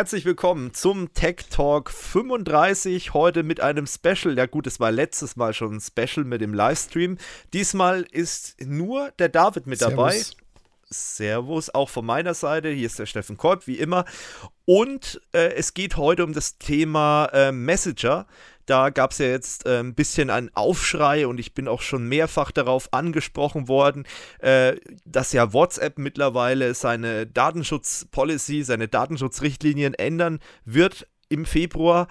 Herzlich willkommen zum Tech Talk 35. Heute mit einem Special. Ja, gut, es war letztes Mal schon ein Special mit dem Livestream. Diesmal ist nur der David mit Servus. dabei. Servus, auch von meiner Seite. Hier ist der Steffen Kolb, wie immer. Und äh, es geht heute um das Thema äh, Messenger. Da gab es ja jetzt äh, ein bisschen einen Aufschrei und ich bin auch schon mehrfach darauf angesprochen worden, äh, dass ja WhatsApp mittlerweile seine Datenschutzpolicy, seine Datenschutzrichtlinien ändern wird im Februar.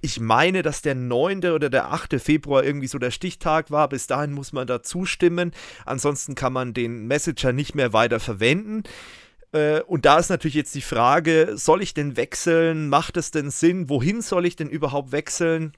Ich meine, dass der 9. oder der 8. Februar irgendwie so der Stichtag war. Bis dahin muss man da zustimmen. Ansonsten kann man den Messenger nicht mehr weiter verwenden. Äh, und da ist natürlich jetzt die Frage, soll ich denn wechseln? Macht es denn Sinn? Wohin soll ich denn überhaupt wechseln?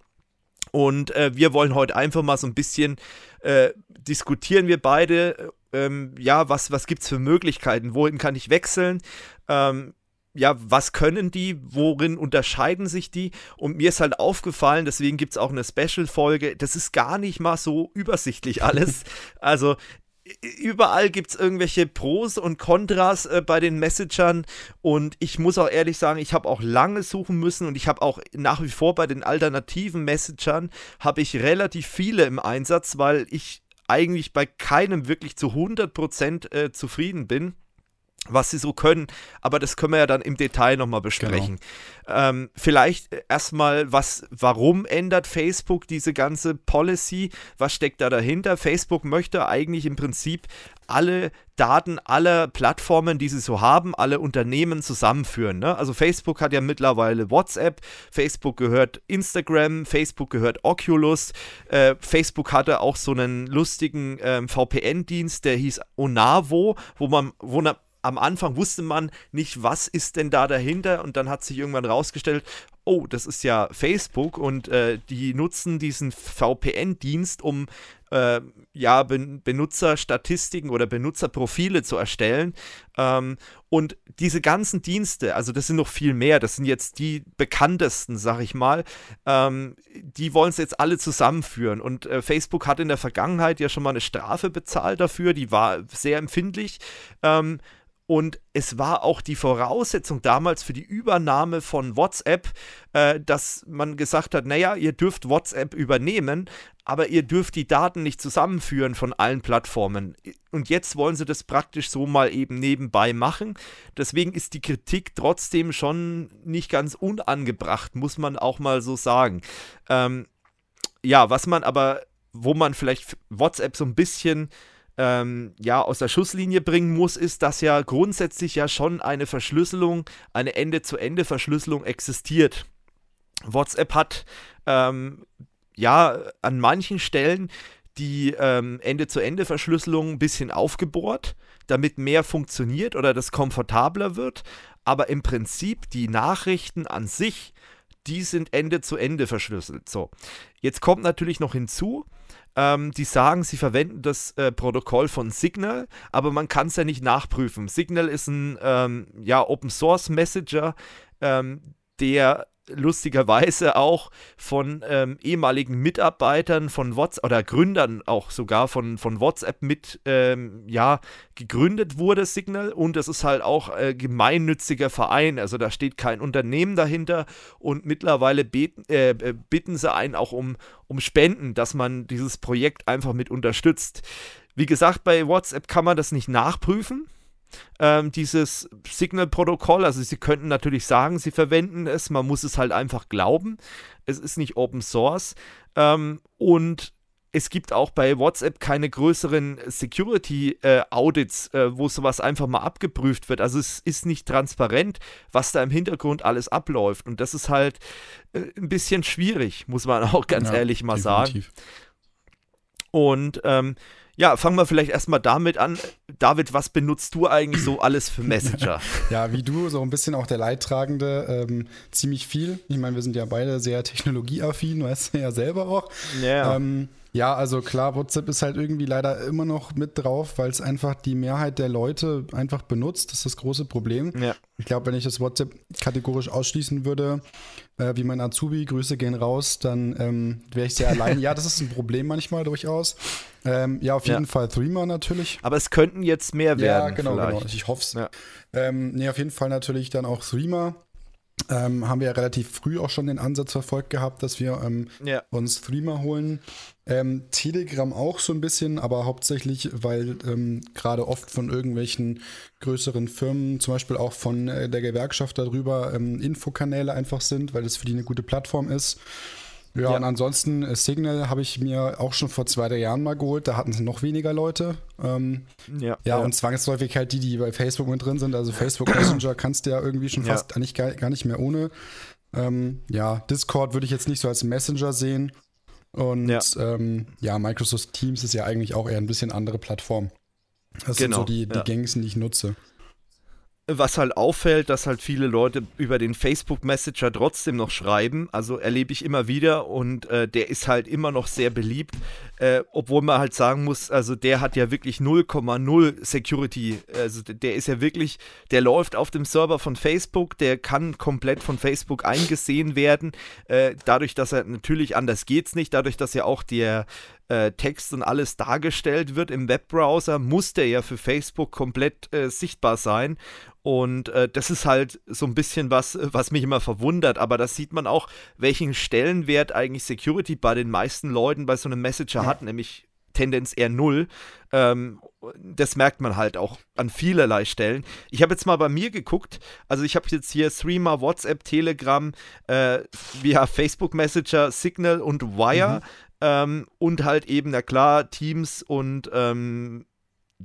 Und äh, wir wollen heute einfach mal so ein bisschen äh, diskutieren wir beide, ähm, ja, was, was gibt es für Möglichkeiten, wohin kann ich wechseln? Ähm, ja, was können die, worin unterscheiden sich die? Und mir ist halt aufgefallen, deswegen gibt es auch eine Special-Folge, das ist gar nicht mal so übersichtlich alles. also überall gibt es irgendwelche Pros und Kontras äh, bei den Messagern. Und ich muss auch ehrlich sagen, ich habe auch lange suchen müssen und ich habe auch nach wie vor bei den alternativen Messagern habe ich relativ viele im Einsatz, weil ich eigentlich bei keinem wirklich zu 100% äh, zufrieden bin was sie so können, aber das können wir ja dann im Detail nochmal besprechen. Genau. Ähm, vielleicht erstmal, was, warum ändert Facebook diese ganze Policy? Was steckt da dahinter? Facebook möchte eigentlich im Prinzip alle Daten aller Plattformen, die sie so haben, alle Unternehmen zusammenführen. Ne? Also Facebook hat ja mittlerweile WhatsApp, Facebook gehört Instagram, Facebook gehört Oculus, äh, Facebook hatte auch so einen lustigen äh, VPN-Dienst, der hieß Onavo, wo man, wo man am Anfang wusste man nicht, was ist denn da dahinter und dann hat sich irgendwann rausgestellt, oh, das ist ja Facebook und äh, die nutzen diesen VPN-Dienst, um äh, ja, ben Benutzerstatistiken oder Benutzerprofile zu erstellen. Ähm, und diese ganzen Dienste, also das sind noch viel mehr, das sind jetzt die bekanntesten, sag ich mal, ähm, die wollen es jetzt alle zusammenführen. Und äh, Facebook hat in der Vergangenheit ja schon mal eine Strafe bezahlt dafür, die war sehr empfindlich. Ähm, und es war auch die Voraussetzung damals für die Übernahme von WhatsApp, äh, dass man gesagt hat, naja, ihr dürft WhatsApp übernehmen, aber ihr dürft die Daten nicht zusammenführen von allen Plattformen. Und jetzt wollen sie das praktisch so mal eben nebenbei machen. Deswegen ist die Kritik trotzdem schon nicht ganz unangebracht, muss man auch mal so sagen. Ähm, ja, was man aber, wo man vielleicht WhatsApp so ein bisschen ähm, ja, aus der Schusslinie bringen muss, ist, dass ja grundsätzlich ja schon eine Verschlüsselung, eine Ende-zu-Ende-Verschlüsselung existiert. WhatsApp hat ähm, ja an manchen Stellen die ähm, Ende-zu-Ende-Verschlüsselung ein bisschen aufgebohrt, damit mehr funktioniert oder das komfortabler wird. Aber im Prinzip die Nachrichten an sich, die sind Ende zu Ende verschlüsselt. So, jetzt kommt natürlich noch hinzu, ähm, die sagen, sie verwenden das äh, Protokoll von Signal, aber man kann es ja nicht nachprüfen. Signal ist ein ähm, ja, Open Source Messenger, ähm, der lustigerweise auch von ähm, ehemaligen Mitarbeitern von WhatsApp oder Gründern auch sogar von, von WhatsApp mit ähm, ja, gegründet wurde, Signal. Und es ist halt auch äh, gemeinnütziger Verein. Also da steht kein Unternehmen dahinter und mittlerweile beten, äh, äh, bitten sie einen auch um, um Spenden, dass man dieses Projekt einfach mit unterstützt. Wie gesagt, bei WhatsApp kann man das nicht nachprüfen ähm, dieses Signal-Protokoll. Also sie könnten natürlich sagen, sie verwenden es, man muss es halt einfach glauben. Es ist nicht Open Source. Ähm, und es gibt auch bei WhatsApp keine größeren Security-Audits, äh, äh, wo sowas einfach mal abgeprüft wird. Also es ist nicht transparent, was da im Hintergrund alles abläuft. Und das ist halt äh, ein bisschen schwierig, muss man auch ganz ja, ehrlich mal definitiv. sagen. Und ähm, ja, fangen wir vielleicht erstmal damit an. David, was benutzt du eigentlich so alles für Messenger? ja, wie du, so ein bisschen auch der Leidtragende, ähm, ziemlich viel. Ich meine, wir sind ja beide sehr technologieaffin, weißt du ja selber auch. Ja. Ähm, ja, also klar, WhatsApp ist halt irgendwie leider immer noch mit drauf, weil es einfach die Mehrheit der Leute einfach benutzt. Das ist das große Problem. Ja. Ich glaube, wenn ich das WhatsApp kategorisch ausschließen würde, äh, wie mein Azubi, Grüße gehen raus, dann ähm, wäre ich sehr allein. ja, das ist ein Problem manchmal durchaus. Ähm, ja, auf jeden ja. Fall Threema natürlich. Aber es könnten jetzt mehr werden. Ja, genau, genau. Ich hoffe es. Ja. Ähm, nee, auf jeden Fall natürlich dann auch Threema. Ähm, haben wir ja relativ früh auch schon den Ansatz verfolgt gehabt, dass wir ähm, ja. uns Streamer holen. Ähm, Telegram auch so ein bisschen, aber hauptsächlich, weil ähm, gerade oft von irgendwelchen größeren Firmen, zum Beispiel auch von äh, der Gewerkschaft darüber, ähm, Infokanäle einfach sind, weil es für die eine gute Plattform ist. Ja, ja, und ansonsten äh, Signal habe ich mir auch schon vor zwei, drei Jahren mal geholt. Da hatten es noch weniger Leute. Ähm, ja, ja, ja, und zwangsläufig halt die, die bei Facebook mit drin sind. Also Facebook Messenger kannst du ja irgendwie schon fast eigentlich gar, gar nicht mehr ohne. Ähm, ja, Discord würde ich jetzt nicht so als Messenger sehen. Und ja. Ähm, ja, Microsoft Teams ist ja eigentlich auch eher ein bisschen andere Plattform. Das genau, sind so die, die gängigsten, die ich nutze was halt auffällt, dass halt viele Leute über den Facebook Messenger trotzdem noch schreiben. Also erlebe ich immer wieder und äh, der ist halt immer noch sehr beliebt, äh, obwohl man halt sagen muss, also der hat ja wirklich 0,0 Security. Also der ist ja wirklich, der läuft auf dem Server von Facebook, der kann komplett von Facebook eingesehen werden. Äh, dadurch, dass er natürlich anders geht's nicht, dadurch, dass ja auch der äh, Text und alles dargestellt wird im Webbrowser, muss der ja für Facebook komplett äh, sichtbar sein. Und äh, das ist halt so ein bisschen was, was mich immer verwundert. Aber das sieht man auch, welchen Stellenwert eigentlich Security bei den meisten Leuten bei so einem Messenger hat, nämlich Tendenz eher null. Ähm, das merkt man halt auch an vielerlei Stellen. Ich habe jetzt mal bei mir geguckt. Also ich habe jetzt hier Streamer, WhatsApp, Telegram, äh, via Facebook Messenger, Signal und Wire. Mhm. Ähm, und halt eben, na klar, Teams und ähm,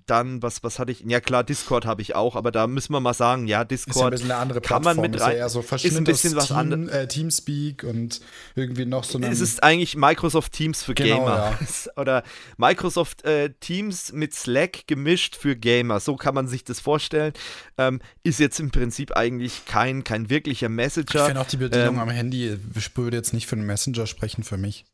dann, was, was hatte ich? Ja klar, Discord habe ich auch, aber da müssen wir mal sagen, ja, Discord ist ein eine andere Plattform, kann man mit rein. Ist, ja so ist ein bisschen was anderes. Äh, Teamspeak und irgendwie noch so eine. Es ist eigentlich Microsoft Teams für genau, Gamer. Ja. Oder Microsoft äh, Teams mit Slack gemischt für Gamer. So kann man sich das vorstellen. Ähm, ist jetzt im Prinzip eigentlich kein, kein wirklicher Messenger. Ich finde auch die Bedienung ähm, am Handy, ich würde jetzt nicht für einen Messenger sprechen für mich.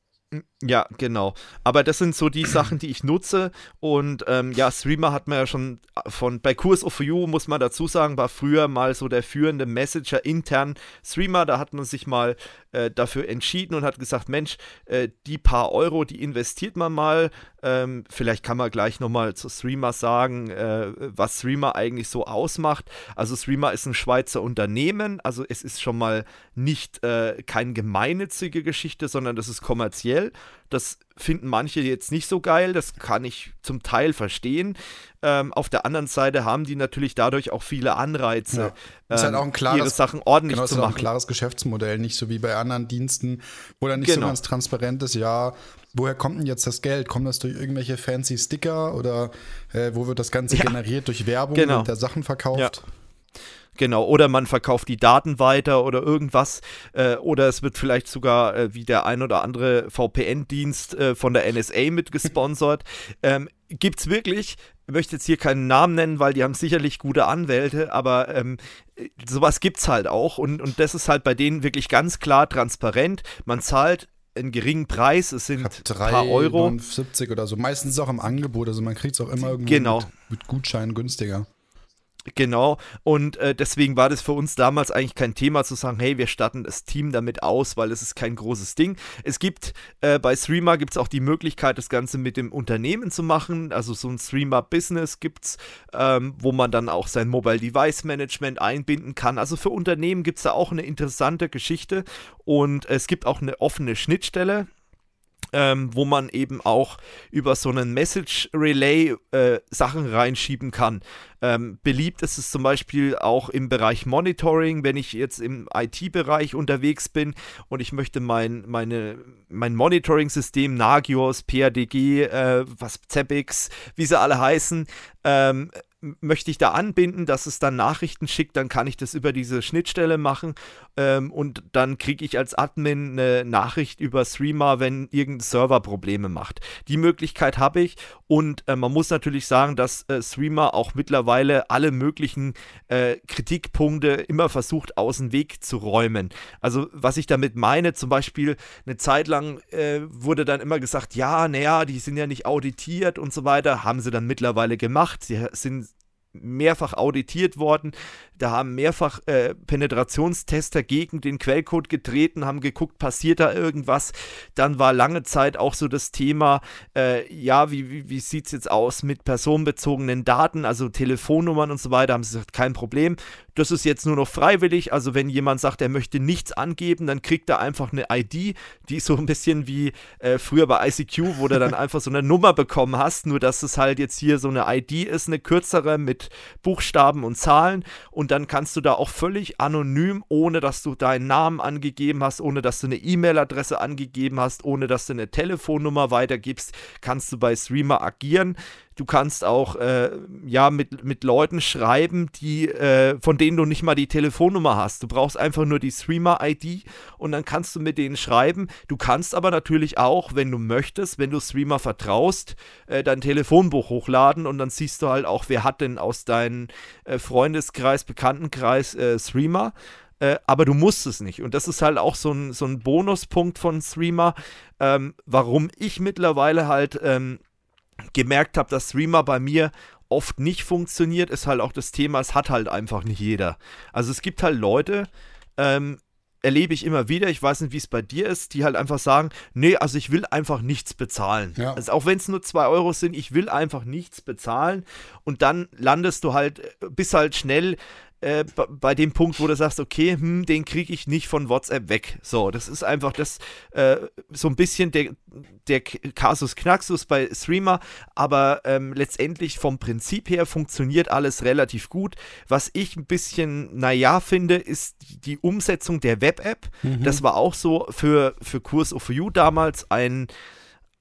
Ja, genau. Aber das sind so die Sachen, die ich nutze. Und ähm, ja, Streamer hat man ja schon von bei Kurs of You, muss man dazu sagen, war früher mal so der führende Messenger intern Streamer. Da hat man sich mal äh, dafür entschieden und hat gesagt, Mensch, äh, die paar Euro, die investiert man mal. Ähm, vielleicht kann man gleich nochmal zu Streamer sagen, äh, was Streamer eigentlich so ausmacht. Also Streamer ist ein Schweizer Unternehmen, also es ist schon mal nicht äh, keine gemeinnützige Geschichte, sondern das ist kommerziell. Das finden manche jetzt nicht so geil, das kann ich zum Teil verstehen. Ähm, auf der anderen Seite haben die natürlich dadurch auch viele Anreize, ja. ist halt auch ein ähm, klares, ihre Sachen ordentlich genau, zu machen. Ist auch ein klares Geschäftsmodell, nicht so wie bei anderen Diensten, wo dann nicht genau. so ganz transparent ist, ja, woher kommt denn jetzt das Geld? Kommt das durch irgendwelche fancy Sticker oder äh, wo wird das Ganze ja. generiert? Durch Werbung genau. und der Sachen verkauft? Ja. Genau, oder man verkauft die Daten weiter oder irgendwas. Äh, oder es wird vielleicht sogar äh, wie der ein oder andere VPN-Dienst äh, von der NSA mitgesponsert. ähm, Gibt es wirklich, ich möchte jetzt hier keinen Namen nennen, weil die haben sicherlich gute Anwälte, aber ähm, sowas gibt es halt auch. Und, und das ist halt bei denen wirklich ganz klar transparent. Man zahlt einen geringen Preis, es sind ein paar Euro. 70 oder so. Meistens auch im Angebot, also man kriegt es auch immer irgendwie genau. mit, mit Gutscheinen günstiger. Genau, und äh, deswegen war das für uns damals eigentlich kein Thema zu sagen, hey, wir statten das Team damit aus, weil es ist kein großes Ding. Es gibt äh, bei Streamer gibt es auch die Möglichkeit, das Ganze mit dem Unternehmen zu machen. Also so ein Streamer-Business gibt es, ähm, wo man dann auch sein Mobile Device Management einbinden kann. Also für Unternehmen gibt es da auch eine interessante Geschichte und es gibt auch eine offene Schnittstelle ähm, wo man eben auch über so einen Message Relay äh, Sachen reinschieben kann. Ähm, beliebt ist es zum Beispiel auch im Bereich Monitoring, wenn ich jetzt im IT-Bereich unterwegs bin und ich möchte mein, meine, mein Monitoring-System, Nagios, PADG, äh, was Zepix, wie sie alle heißen, ähm, möchte ich da anbinden, dass es dann Nachrichten schickt, dann kann ich das über diese Schnittstelle machen ähm, und dann kriege ich als Admin eine Nachricht über Streamer, wenn irgendein Server Probleme macht. Die Möglichkeit habe ich und äh, man muss natürlich sagen, dass äh, Streamer auch mittlerweile alle möglichen äh, Kritikpunkte immer versucht aus dem Weg zu räumen. Also was ich damit meine, zum Beispiel eine Zeit lang äh, wurde dann immer gesagt, ja, naja, die sind ja nicht auditiert und so weiter, haben sie dann mittlerweile gemacht. Sie sind mehrfach auditiert worden. Da haben mehrfach äh, Penetrationstester gegen den Quellcode getreten, haben geguckt, passiert da irgendwas. Dann war lange Zeit auch so das Thema, äh, ja, wie, wie, wie sieht es jetzt aus mit personenbezogenen Daten, also Telefonnummern und so weiter. Haben sie gesagt, kein Problem. Das ist jetzt nur noch freiwillig. Also wenn jemand sagt, er möchte nichts angeben, dann kriegt er einfach eine ID, die ist so ein bisschen wie äh, früher bei ICQ, wo du dann einfach so eine Nummer bekommen hast, nur dass es halt jetzt hier so eine ID ist, eine kürzere mit Buchstaben und Zahlen und dann kannst du da auch völlig anonym, ohne dass du deinen Namen angegeben hast, ohne dass du eine E-Mail-Adresse angegeben hast, ohne dass du eine Telefonnummer weitergibst, kannst du bei Streamer agieren. Du kannst auch äh, ja mit, mit Leuten schreiben, die, äh, von denen du nicht mal die Telefonnummer hast. Du brauchst einfach nur die Streamer-ID und dann kannst du mit denen schreiben. Du kannst aber natürlich auch, wenn du möchtest, wenn du Streamer vertraust, äh, dein Telefonbuch hochladen und dann siehst du halt auch, wer hat denn aus deinem äh, Freundeskreis, Bekanntenkreis äh, Streamer. Äh, aber du musst es nicht. Und das ist halt auch so ein, so ein Bonuspunkt von Streamer, ähm, warum ich mittlerweile halt ähm, gemerkt habe, dass Streamer bei mir oft nicht funktioniert, ist halt auch das Thema, es hat halt einfach nicht jeder. Also es gibt halt Leute, ähm, erlebe ich immer wieder, ich weiß nicht, wie es bei dir ist, die halt einfach sagen, nee, also ich will einfach nichts bezahlen. Ja. Also auch wenn es nur zwei Euro sind, ich will einfach nichts bezahlen und dann landest du halt, äh, bist halt schnell äh, bei dem Punkt, wo du sagst, okay, hm, den kriege ich nicht von WhatsApp weg. So, das ist einfach das äh, so ein bisschen der, der Kasus Knaxus bei Streamer, aber ähm, letztendlich vom Prinzip her funktioniert alles relativ gut. Was ich ein bisschen naja finde, ist die Umsetzung der Web-App. Mhm. Das war auch so für, für Kurs of You damals ein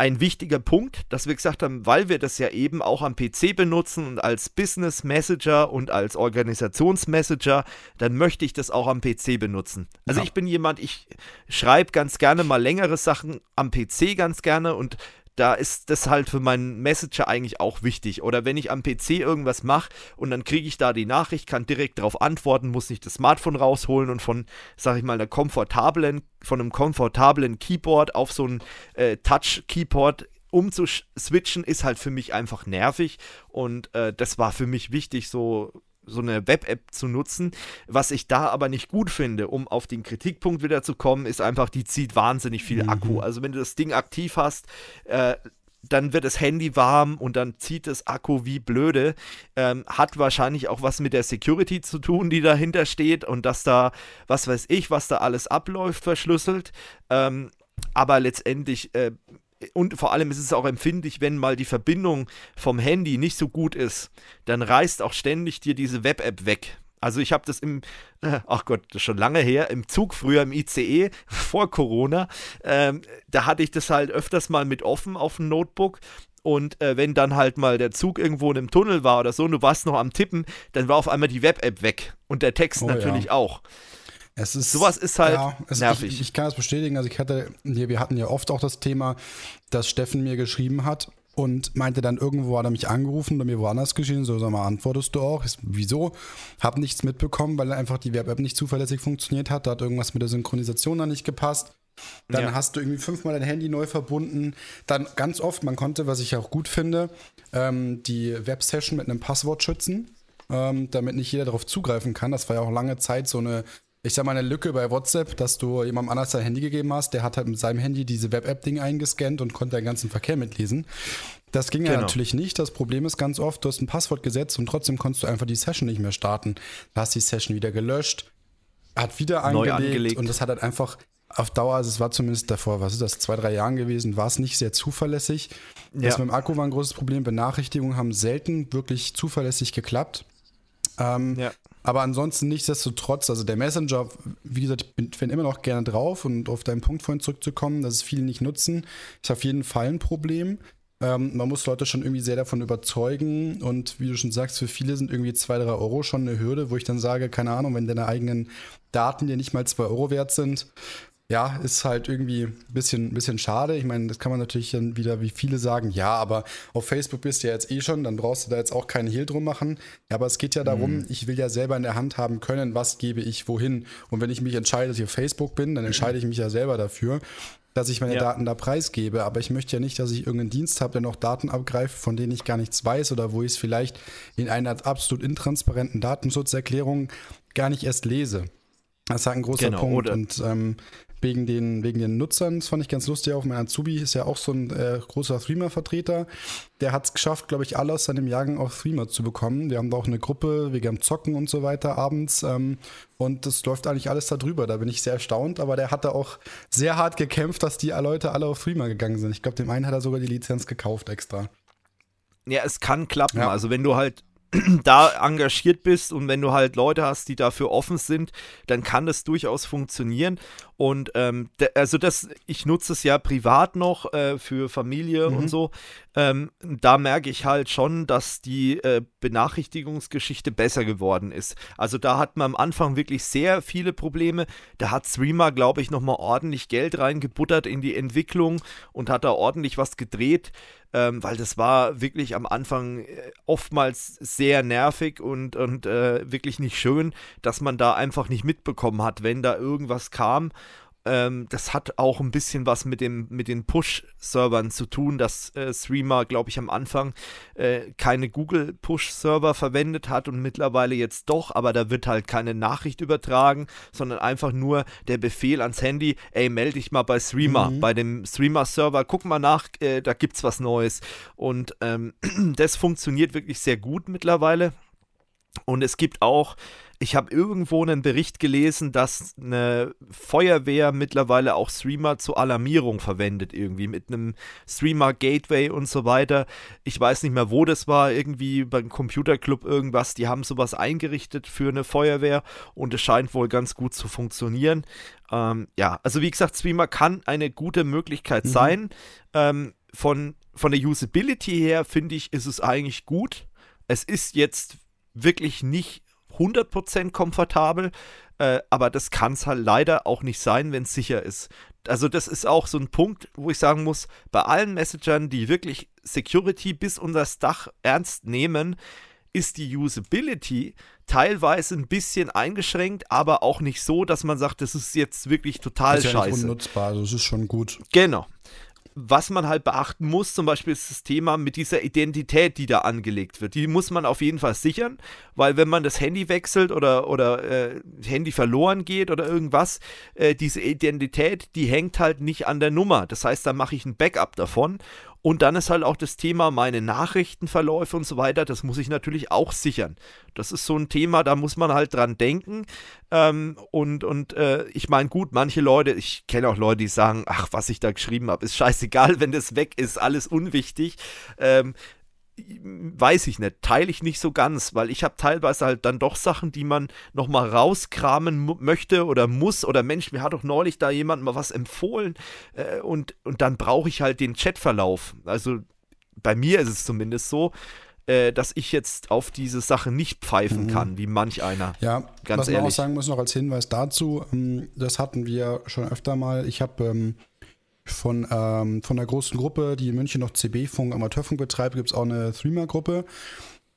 ein wichtiger Punkt, dass wir gesagt haben, weil wir das ja eben auch am PC benutzen und als Business Messenger und als Organisationsmessenger, dann möchte ich das auch am PC benutzen. Also ja. ich bin jemand, ich schreibe ganz gerne mal längere Sachen am PC ganz gerne und da ist das halt für meinen Messenger eigentlich auch wichtig. Oder wenn ich am PC irgendwas mache und dann kriege ich da die Nachricht, kann direkt darauf antworten, muss nicht das Smartphone rausholen und von, sag ich mal, einer komfortablen, von einem komfortablen Keyboard auf so ein äh, Touch-Keyboard umzuswitchen, ist halt für mich einfach nervig. Und äh, das war für mich wichtig, so so eine Web-App zu nutzen. Was ich da aber nicht gut finde, um auf den Kritikpunkt wieder zu kommen, ist einfach, die zieht wahnsinnig viel mhm. Akku. Also wenn du das Ding aktiv hast, äh, dann wird das Handy warm und dann zieht das Akku wie blöde. Ähm, hat wahrscheinlich auch was mit der Security zu tun, die dahinter steht und dass da, was weiß ich, was da alles abläuft, verschlüsselt. Ähm, aber letztendlich äh, und vor allem ist es auch empfindlich, wenn mal die Verbindung vom Handy nicht so gut ist, dann reißt auch ständig dir diese Web-App weg. Also ich habe das im, äh, ach Gott, das ist schon lange her, im Zug früher im ICE vor Corona, ähm, da hatte ich das halt öfters mal mit offen auf dem Notebook und äh, wenn dann halt mal der Zug irgendwo in einem Tunnel war oder so und du warst noch am Tippen, dann war auf einmal die Web-App weg und der Text oh, natürlich ja. auch. Es ist, Sowas ist halt ja, nervig. Ich, ich, kann das bestätigen. Also ich hatte, wir hatten ja oft auch das Thema, dass Steffen mir geschrieben hat und meinte dann irgendwo hat er mich angerufen oder mir woanders geschrieben, so sag mal, antwortest du auch? Ich, wieso? Hab nichts mitbekommen, weil einfach die Web-App nicht zuverlässig funktioniert hat. Da hat irgendwas mit der Synchronisation dann nicht gepasst. Dann ja. hast du irgendwie fünfmal dein Handy neu verbunden. Dann ganz oft, man konnte, was ich auch gut finde, ähm, die Web-Session mit einem Passwort schützen, ähm, damit nicht jeder darauf zugreifen kann. Das war ja auch lange Zeit so eine ich sag mal, eine Lücke bei WhatsApp, dass du jemandem anders dein Handy gegeben hast, der hat halt mit seinem Handy diese Web-App-Ding eingescannt und konnte den ganzen Verkehr mitlesen. Das ging genau. ja natürlich nicht. Das Problem ist ganz oft, du hast ein Passwort gesetzt und trotzdem konntest du einfach die Session nicht mehr starten. Du hast die Session wieder gelöscht, hat wieder angelegt, angelegt. und das hat halt einfach auf Dauer, also es war zumindest davor, was ist das, zwei, drei Jahren gewesen, war es nicht sehr zuverlässig. Ja. Das mit dem Akku war ein großes Problem. Benachrichtigungen haben selten wirklich zuverlässig geklappt. Ähm, ja. Aber ansonsten nichtsdestotrotz, also der Messenger, wie gesagt, ich bin, immer noch gerne drauf und auf deinen Punkt vorhin zurückzukommen, dass es viele nicht nutzen, ist auf jeden Fall ein Problem. Ähm, man muss Leute schon irgendwie sehr davon überzeugen und wie du schon sagst, für viele sind irgendwie zwei, drei Euro schon eine Hürde, wo ich dann sage, keine Ahnung, wenn deine eigenen Daten dir nicht mal zwei Euro wert sind, ja, ist halt irgendwie ein bisschen, bisschen schade. Ich meine, das kann man natürlich dann wieder, wie viele sagen, ja, aber auf Facebook bist du ja jetzt eh schon, dann brauchst du da jetzt auch keinen Hehl drum machen. Ja, aber es geht ja darum, mhm. ich will ja selber in der Hand haben können, was gebe ich wohin. Und wenn ich mich entscheide, dass ich auf Facebook bin, dann entscheide ich mich ja selber dafür dass ich meine ja. Daten da preisgebe, aber ich möchte ja nicht, dass ich irgendeinen Dienst habe, der noch Daten abgreift, von denen ich gar nichts weiß oder wo ich es vielleicht in einer absolut intransparenten Datenschutzerklärung gar nicht erst lese. Das ist halt ein großer genau, Punkt. Und ähm, wegen den, wegen den Nutzern. Das fand ich ganz lustig. Auch mein Azubi ist ja auch so ein äh, großer Threema-Vertreter. Der hat es geschafft, glaube ich, alle aus seinem Jahrgang auf Threema zu bekommen. Wir haben da auch eine Gruppe, wir haben Zocken und so weiter abends. Ähm, und das läuft eigentlich alles da drüber. Da bin ich sehr erstaunt. Aber der hat da auch sehr hart gekämpft, dass die Leute alle auf Threema gegangen sind. Ich glaube, dem einen hat er sogar die Lizenz gekauft extra. Ja, es kann klappen. Ja. Also wenn du halt da engagiert bist und wenn du halt Leute hast, die dafür offen sind, dann kann das durchaus funktionieren. Und ähm, also das, ich nutze es ja privat noch äh, für Familie mhm. und so. Ähm, da merke ich halt schon, dass die äh, Benachrichtigungsgeschichte besser geworden ist. Also da hat man am Anfang wirklich sehr viele Probleme. Da hat Streamer, glaube ich, nochmal ordentlich Geld reingebuttert in die Entwicklung und hat da ordentlich was gedreht ähm, weil das war wirklich am Anfang äh, oftmals sehr nervig und, und äh, wirklich nicht schön, dass man da einfach nicht mitbekommen hat, wenn da irgendwas kam. Ähm, das hat auch ein bisschen was mit, dem, mit den Push-Servern zu tun, dass äh, Streamer, glaube ich, am Anfang äh, keine Google-Push-Server verwendet hat und mittlerweile jetzt doch, aber da wird halt keine Nachricht übertragen, sondern einfach nur der Befehl ans Handy, ey, melde dich mal bei Streamer, mhm. bei dem Streamer-Server, guck mal nach, äh, da gibt's was Neues. Und ähm, das funktioniert wirklich sehr gut mittlerweile. Und es gibt auch ich habe irgendwo einen Bericht gelesen, dass eine Feuerwehr mittlerweile auch Streamer zur Alarmierung verwendet, irgendwie mit einem Streamer-Gateway und so weiter. Ich weiß nicht mehr, wo das war, irgendwie beim Computerclub irgendwas. Die haben sowas eingerichtet für eine Feuerwehr und es scheint wohl ganz gut zu funktionieren. Ähm, ja, also wie gesagt, Streamer kann eine gute Möglichkeit mhm. sein. Ähm, von, von der Usability her finde ich, ist es eigentlich gut. Es ist jetzt wirklich nicht 100% komfortabel, äh, aber das kann es halt leider auch nicht sein, wenn es sicher ist. Also das ist auch so ein Punkt, wo ich sagen muss, bei allen Messagern, die wirklich Security bis unter das Dach ernst nehmen, ist die Usability teilweise ein bisschen eingeschränkt, aber auch nicht so, dass man sagt, das ist jetzt wirklich total das ist scheiße. Ja nicht unnutzbar, also das ist schon gut. Genau was man halt beachten muss, zum Beispiel ist das Thema mit dieser Identität, die da angelegt wird. Die muss man auf jeden Fall sichern, weil wenn man das Handy wechselt oder, oder äh, Handy verloren geht oder irgendwas, äh, diese Identität, die hängt halt nicht an der Nummer. Das heißt, da mache ich ein Backup davon und dann ist halt auch das Thema meine Nachrichtenverläufe und so weiter, das muss ich natürlich auch sichern. Das ist so ein Thema, da muss man halt dran denken. Ähm, und und äh, ich meine, gut, manche Leute, ich kenne auch Leute, die sagen, ach, was ich da geschrieben habe, ist scheißegal, wenn das weg ist, alles unwichtig. Ähm, weiß ich nicht, teile ich nicht so ganz, weil ich habe teilweise halt dann doch Sachen, die man nochmal rauskramen möchte oder muss oder Mensch, mir hat doch neulich da jemand mal was empfohlen äh, und, und dann brauche ich halt den Chatverlauf. Also bei mir ist es zumindest so, äh, dass ich jetzt auf diese Sache nicht pfeifen mhm. kann, wie manch einer. Ja, ganz was ehrlich. man auch sagen muss noch als Hinweis dazu, ähm, das hatten wir schon öfter mal. Ich habe ähm, von, ähm, von einer großen Gruppe, die in München noch CB-Funk, Amateurfunk betreibt, gibt es auch eine Threema-Gruppe.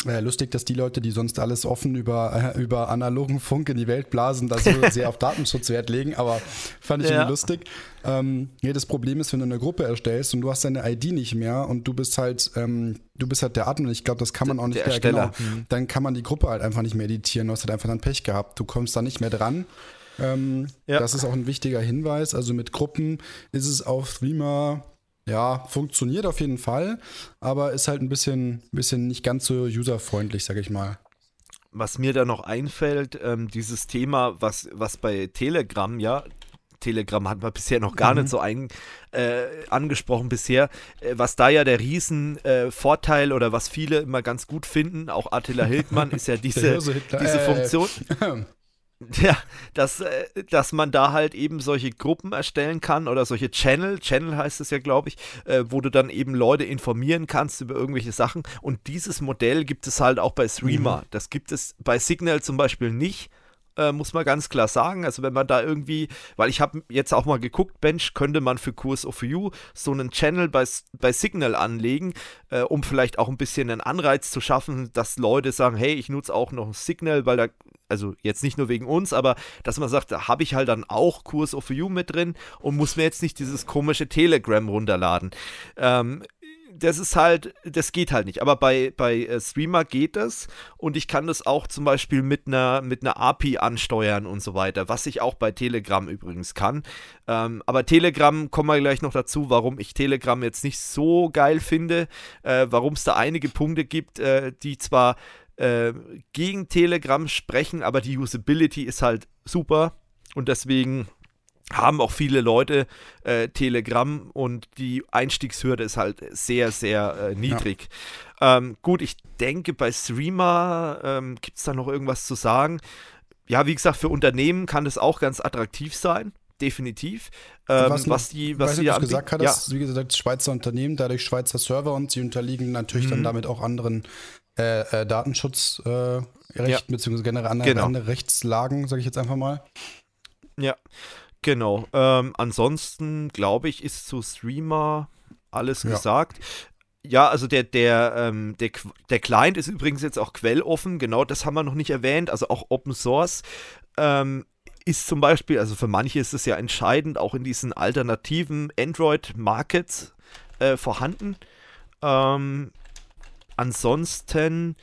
Äh, lustig, dass die Leute, die sonst alles offen über, äh, über analogen Funk in die Welt blasen, da so sehr auf Datenschutz Wert legen, aber fand ich ja. irgendwie lustig. Ähm, ja, das Problem ist, wenn du eine Gruppe erstellst und du hast deine ID nicht mehr und du bist halt, ähm, du bist halt der Admin, ich glaube, das kann man auch nicht mehr, genau, mhm. dann kann man die Gruppe halt einfach nicht mehr editieren, du hast halt einfach dann Pech gehabt, du kommst da nicht mehr dran. Ähm, ja. Das ist auch ein wichtiger Hinweis. Also mit Gruppen ist es auf Threema, ja, funktioniert auf jeden Fall, aber ist halt ein bisschen, bisschen nicht ganz so userfreundlich, sag ich mal. Was mir da noch einfällt, ähm, dieses Thema, was, was bei Telegram, ja, Telegram hat man bisher noch gar mhm. nicht so ein, äh, angesprochen bisher. Äh, was da ja der Riesenvorteil äh, oder was viele immer ganz gut finden, auch Attila Hildmann, ist ja diese, diese Funktion. Ja, dass, äh, dass man da halt eben solche Gruppen erstellen kann oder solche Channel, Channel heißt es ja, glaube ich, äh, wo du dann eben Leute informieren kannst über irgendwelche Sachen. Und dieses Modell gibt es halt auch bei Streamer. Mhm. Das gibt es bei Signal zum Beispiel nicht. Äh, muss man ganz klar sagen. Also wenn man da irgendwie, weil ich habe jetzt auch mal geguckt, Bench könnte man für Kurs of You so einen Channel bei, bei Signal anlegen, äh, um vielleicht auch ein bisschen einen Anreiz zu schaffen, dass Leute sagen, hey, ich nutze auch noch Signal, weil da also jetzt nicht nur wegen uns, aber dass man sagt, da habe ich halt dann auch Kurs of You mit drin und muss mir jetzt nicht dieses komische Telegram runterladen. Ähm, das ist halt, das geht halt nicht. Aber bei, bei äh, Streamer geht das und ich kann das auch zum Beispiel mit einer, mit einer API ansteuern und so weiter, was ich auch bei Telegram übrigens kann. Ähm, aber Telegram, kommen wir gleich noch dazu, warum ich Telegram jetzt nicht so geil finde, äh, warum es da einige Punkte gibt, äh, die zwar äh, gegen Telegram sprechen, aber die Usability ist halt super und deswegen haben auch viele Leute äh, Telegram und die Einstiegshürde ist halt sehr, sehr äh, niedrig. Ja. Ähm, gut, ich denke, bei Streamer ähm, gibt es da noch irgendwas zu sagen. Ja, wie gesagt, für Unternehmen kann das auch ganz attraktiv sein. Definitiv. Ähm, was, was, die, was die gesagt hattest, ja. wie gesagt, Schweizer Unternehmen, dadurch Schweizer Server und sie unterliegen natürlich mhm. dann damit auch anderen äh, äh, Datenschutzrechten, äh, ja. beziehungsweise generell andere, genau. andere Rechtslagen, sage ich jetzt einfach mal. Ja, Genau. Ähm, ansonsten, glaube ich, ist zu Streamer alles ja. gesagt. Ja, also der, der, ähm, der, der Client ist übrigens jetzt auch quelloffen, genau das haben wir noch nicht erwähnt, also auch Open Source. Ähm, ist zum Beispiel, also für manche ist es ja entscheidend, auch in diesen alternativen Android-Markets äh, vorhanden. Ähm, ansonsten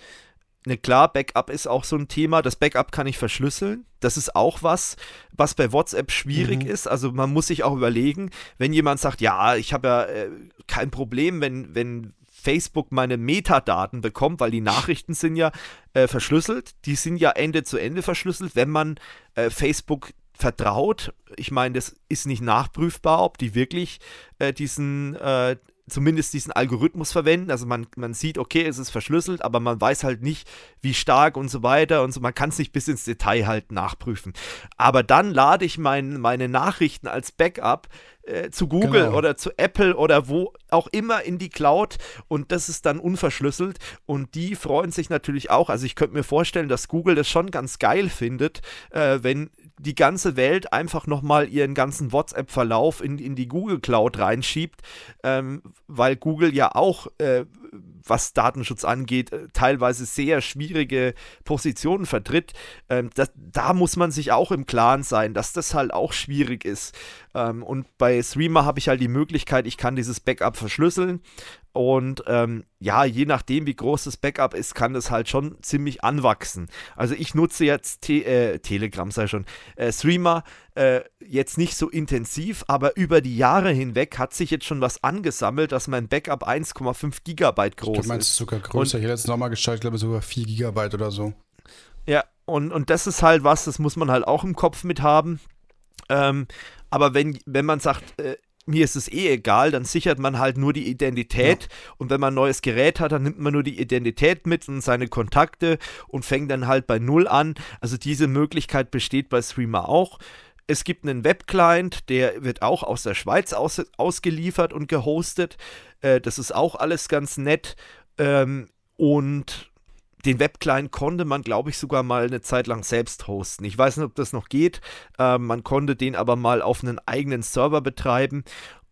Ne, klar, Backup ist auch so ein Thema. Das Backup kann ich verschlüsseln. Das ist auch was, was bei WhatsApp schwierig mhm. ist. Also man muss sich auch überlegen, wenn jemand sagt, ja, ich habe ja äh, kein Problem, wenn, wenn Facebook meine Metadaten bekommt, weil die Nachrichten sind ja äh, verschlüsselt. Die sind ja Ende zu Ende verschlüsselt, wenn man äh, Facebook vertraut. Ich meine, das ist nicht nachprüfbar, ob die wirklich äh, diesen äh, zumindest diesen Algorithmus verwenden. Also man, man sieht, okay, es ist verschlüsselt, aber man weiß halt nicht, wie stark und so weiter und so. Man kann es nicht bis ins Detail halt nachprüfen. Aber dann lade ich mein, meine Nachrichten als Backup äh, zu Google genau. oder zu Apple oder wo auch immer in die Cloud und das ist dann unverschlüsselt und die freuen sich natürlich auch. Also ich könnte mir vorstellen, dass Google das schon ganz geil findet, äh, wenn die ganze Welt einfach nochmal ihren ganzen WhatsApp-Verlauf in, in die Google Cloud reinschiebt, ähm, weil Google ja auch, äh, was Datenschutz angeht, äh, teilweise sehr schwierige Positionen vertritt. Ähm, das, da muss man sich auch im Klaren sein, dass das halt auch schwierig ist. Ähm, und bei Streamer habe ich halt die Möglichkeit, ich kann dieses Backup verschlüsseln. Und ähm, ja, je nachdem, wie groß das Backup ist, kann das halt schon ziemlich anwachsen. Also ich nutze jetzt Te äh, Telegram, sei schon, äh, Streamer äh, jetzt nicht so intensiv, aber über die Jahre hinweg hat sich jetzt schon was angesammelt, dass mein Backup 1,5 Gigabyte groß ich glaub, ist. sogar größer. Und, ich hätte jetzt nochmal geschaut, ich glaube sogar 4 Gigabyte oder so. Ja, und, und das ist halt was, das muss man halt auch im Kopf mit haben. Ähm, aber wenn, wenn man sagt, äh, mir ist es eh egal, dann sichert man halt nur die Identität ja. und wenn man ein neues Gerät hat, dann nimmt man nur die Identität mit und seine Kontakte und fängt dann halt bei Null an. Also diese Möglichkeit besteht bei Streamer auch. Es gibt einen Webclient, der wird auch aus der Schweiz aus, ausgeliefert und gehostet. Äh, das ist auch alles ganz nett. Ähm, und den Webclient konnte man, glaube ich, sogar mal eine Zeit lang selbst hosten. Ich weiß nicht, ob das noch geht. Äh, man konnte den aber mal auf einen eigenen Server betreiben.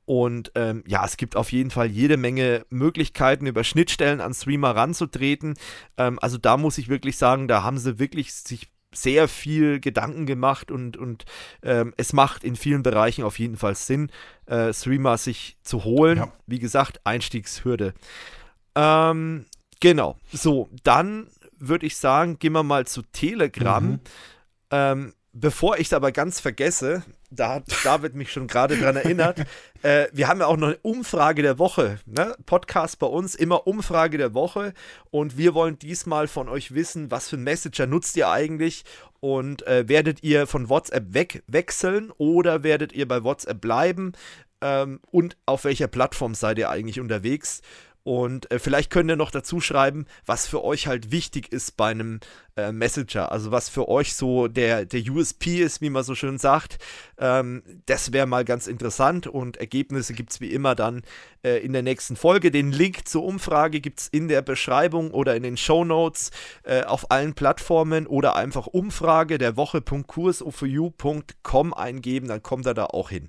Und ähm, ja, es gibt auf jeden Fall jede Menge Möglichkeiten, über Schnittstellen an Streamer ranzutreten. Ähm, also da muss ich wirklich sagen, da haben sie wirklich sich sehr viel Gedanken gemacht und, und ähm, es macht in vielen Bereichen auf jeden Fall Sinn, äh, Streamer sich zu holen. Ja. Wie gesagt, Einstiegshürde. Ähm, Genau. So, dann würde ich sagen, gehen wir mal zu Telegram. Mhm. Ähm, bevor ich es aber ganz vergesse, da hat David mich schon gerade dran erinnert, äh, wir haben ja auch noch eine Umfrage der Woche. Ne? Podcast bei uns, immer Umfrage der Woche. Und wir wollen diesmal von euch wissen, was für ein Messenger nutzt ihr eigentlich und äh, werdet ihr von WhatsApp wegwechseln oder werdet ihr bei WhatsApp bleiben? Ähm, und auf welcher Plattform seid ihr eigentlich unterwegs? Und äh, vielleicht könnt ihr noch dazu schreiben, was für euch halt wichtig ist bei einem äh, Messenger. Also was für euch so der, der USP ist, wie man so schön sagt. Ähm, das wäre mal ganz interessant. Und Ergebnisse gibt es wie immer dann äh, in der nächsten Folge. Den Link zur Umfrage gibt es in der Beschreibung oder in den Show Notes äh, auf allen Plattformen oder einfach Umfrage der Woche.kursoforyou.com eingeben, dann kommt er da auch hin.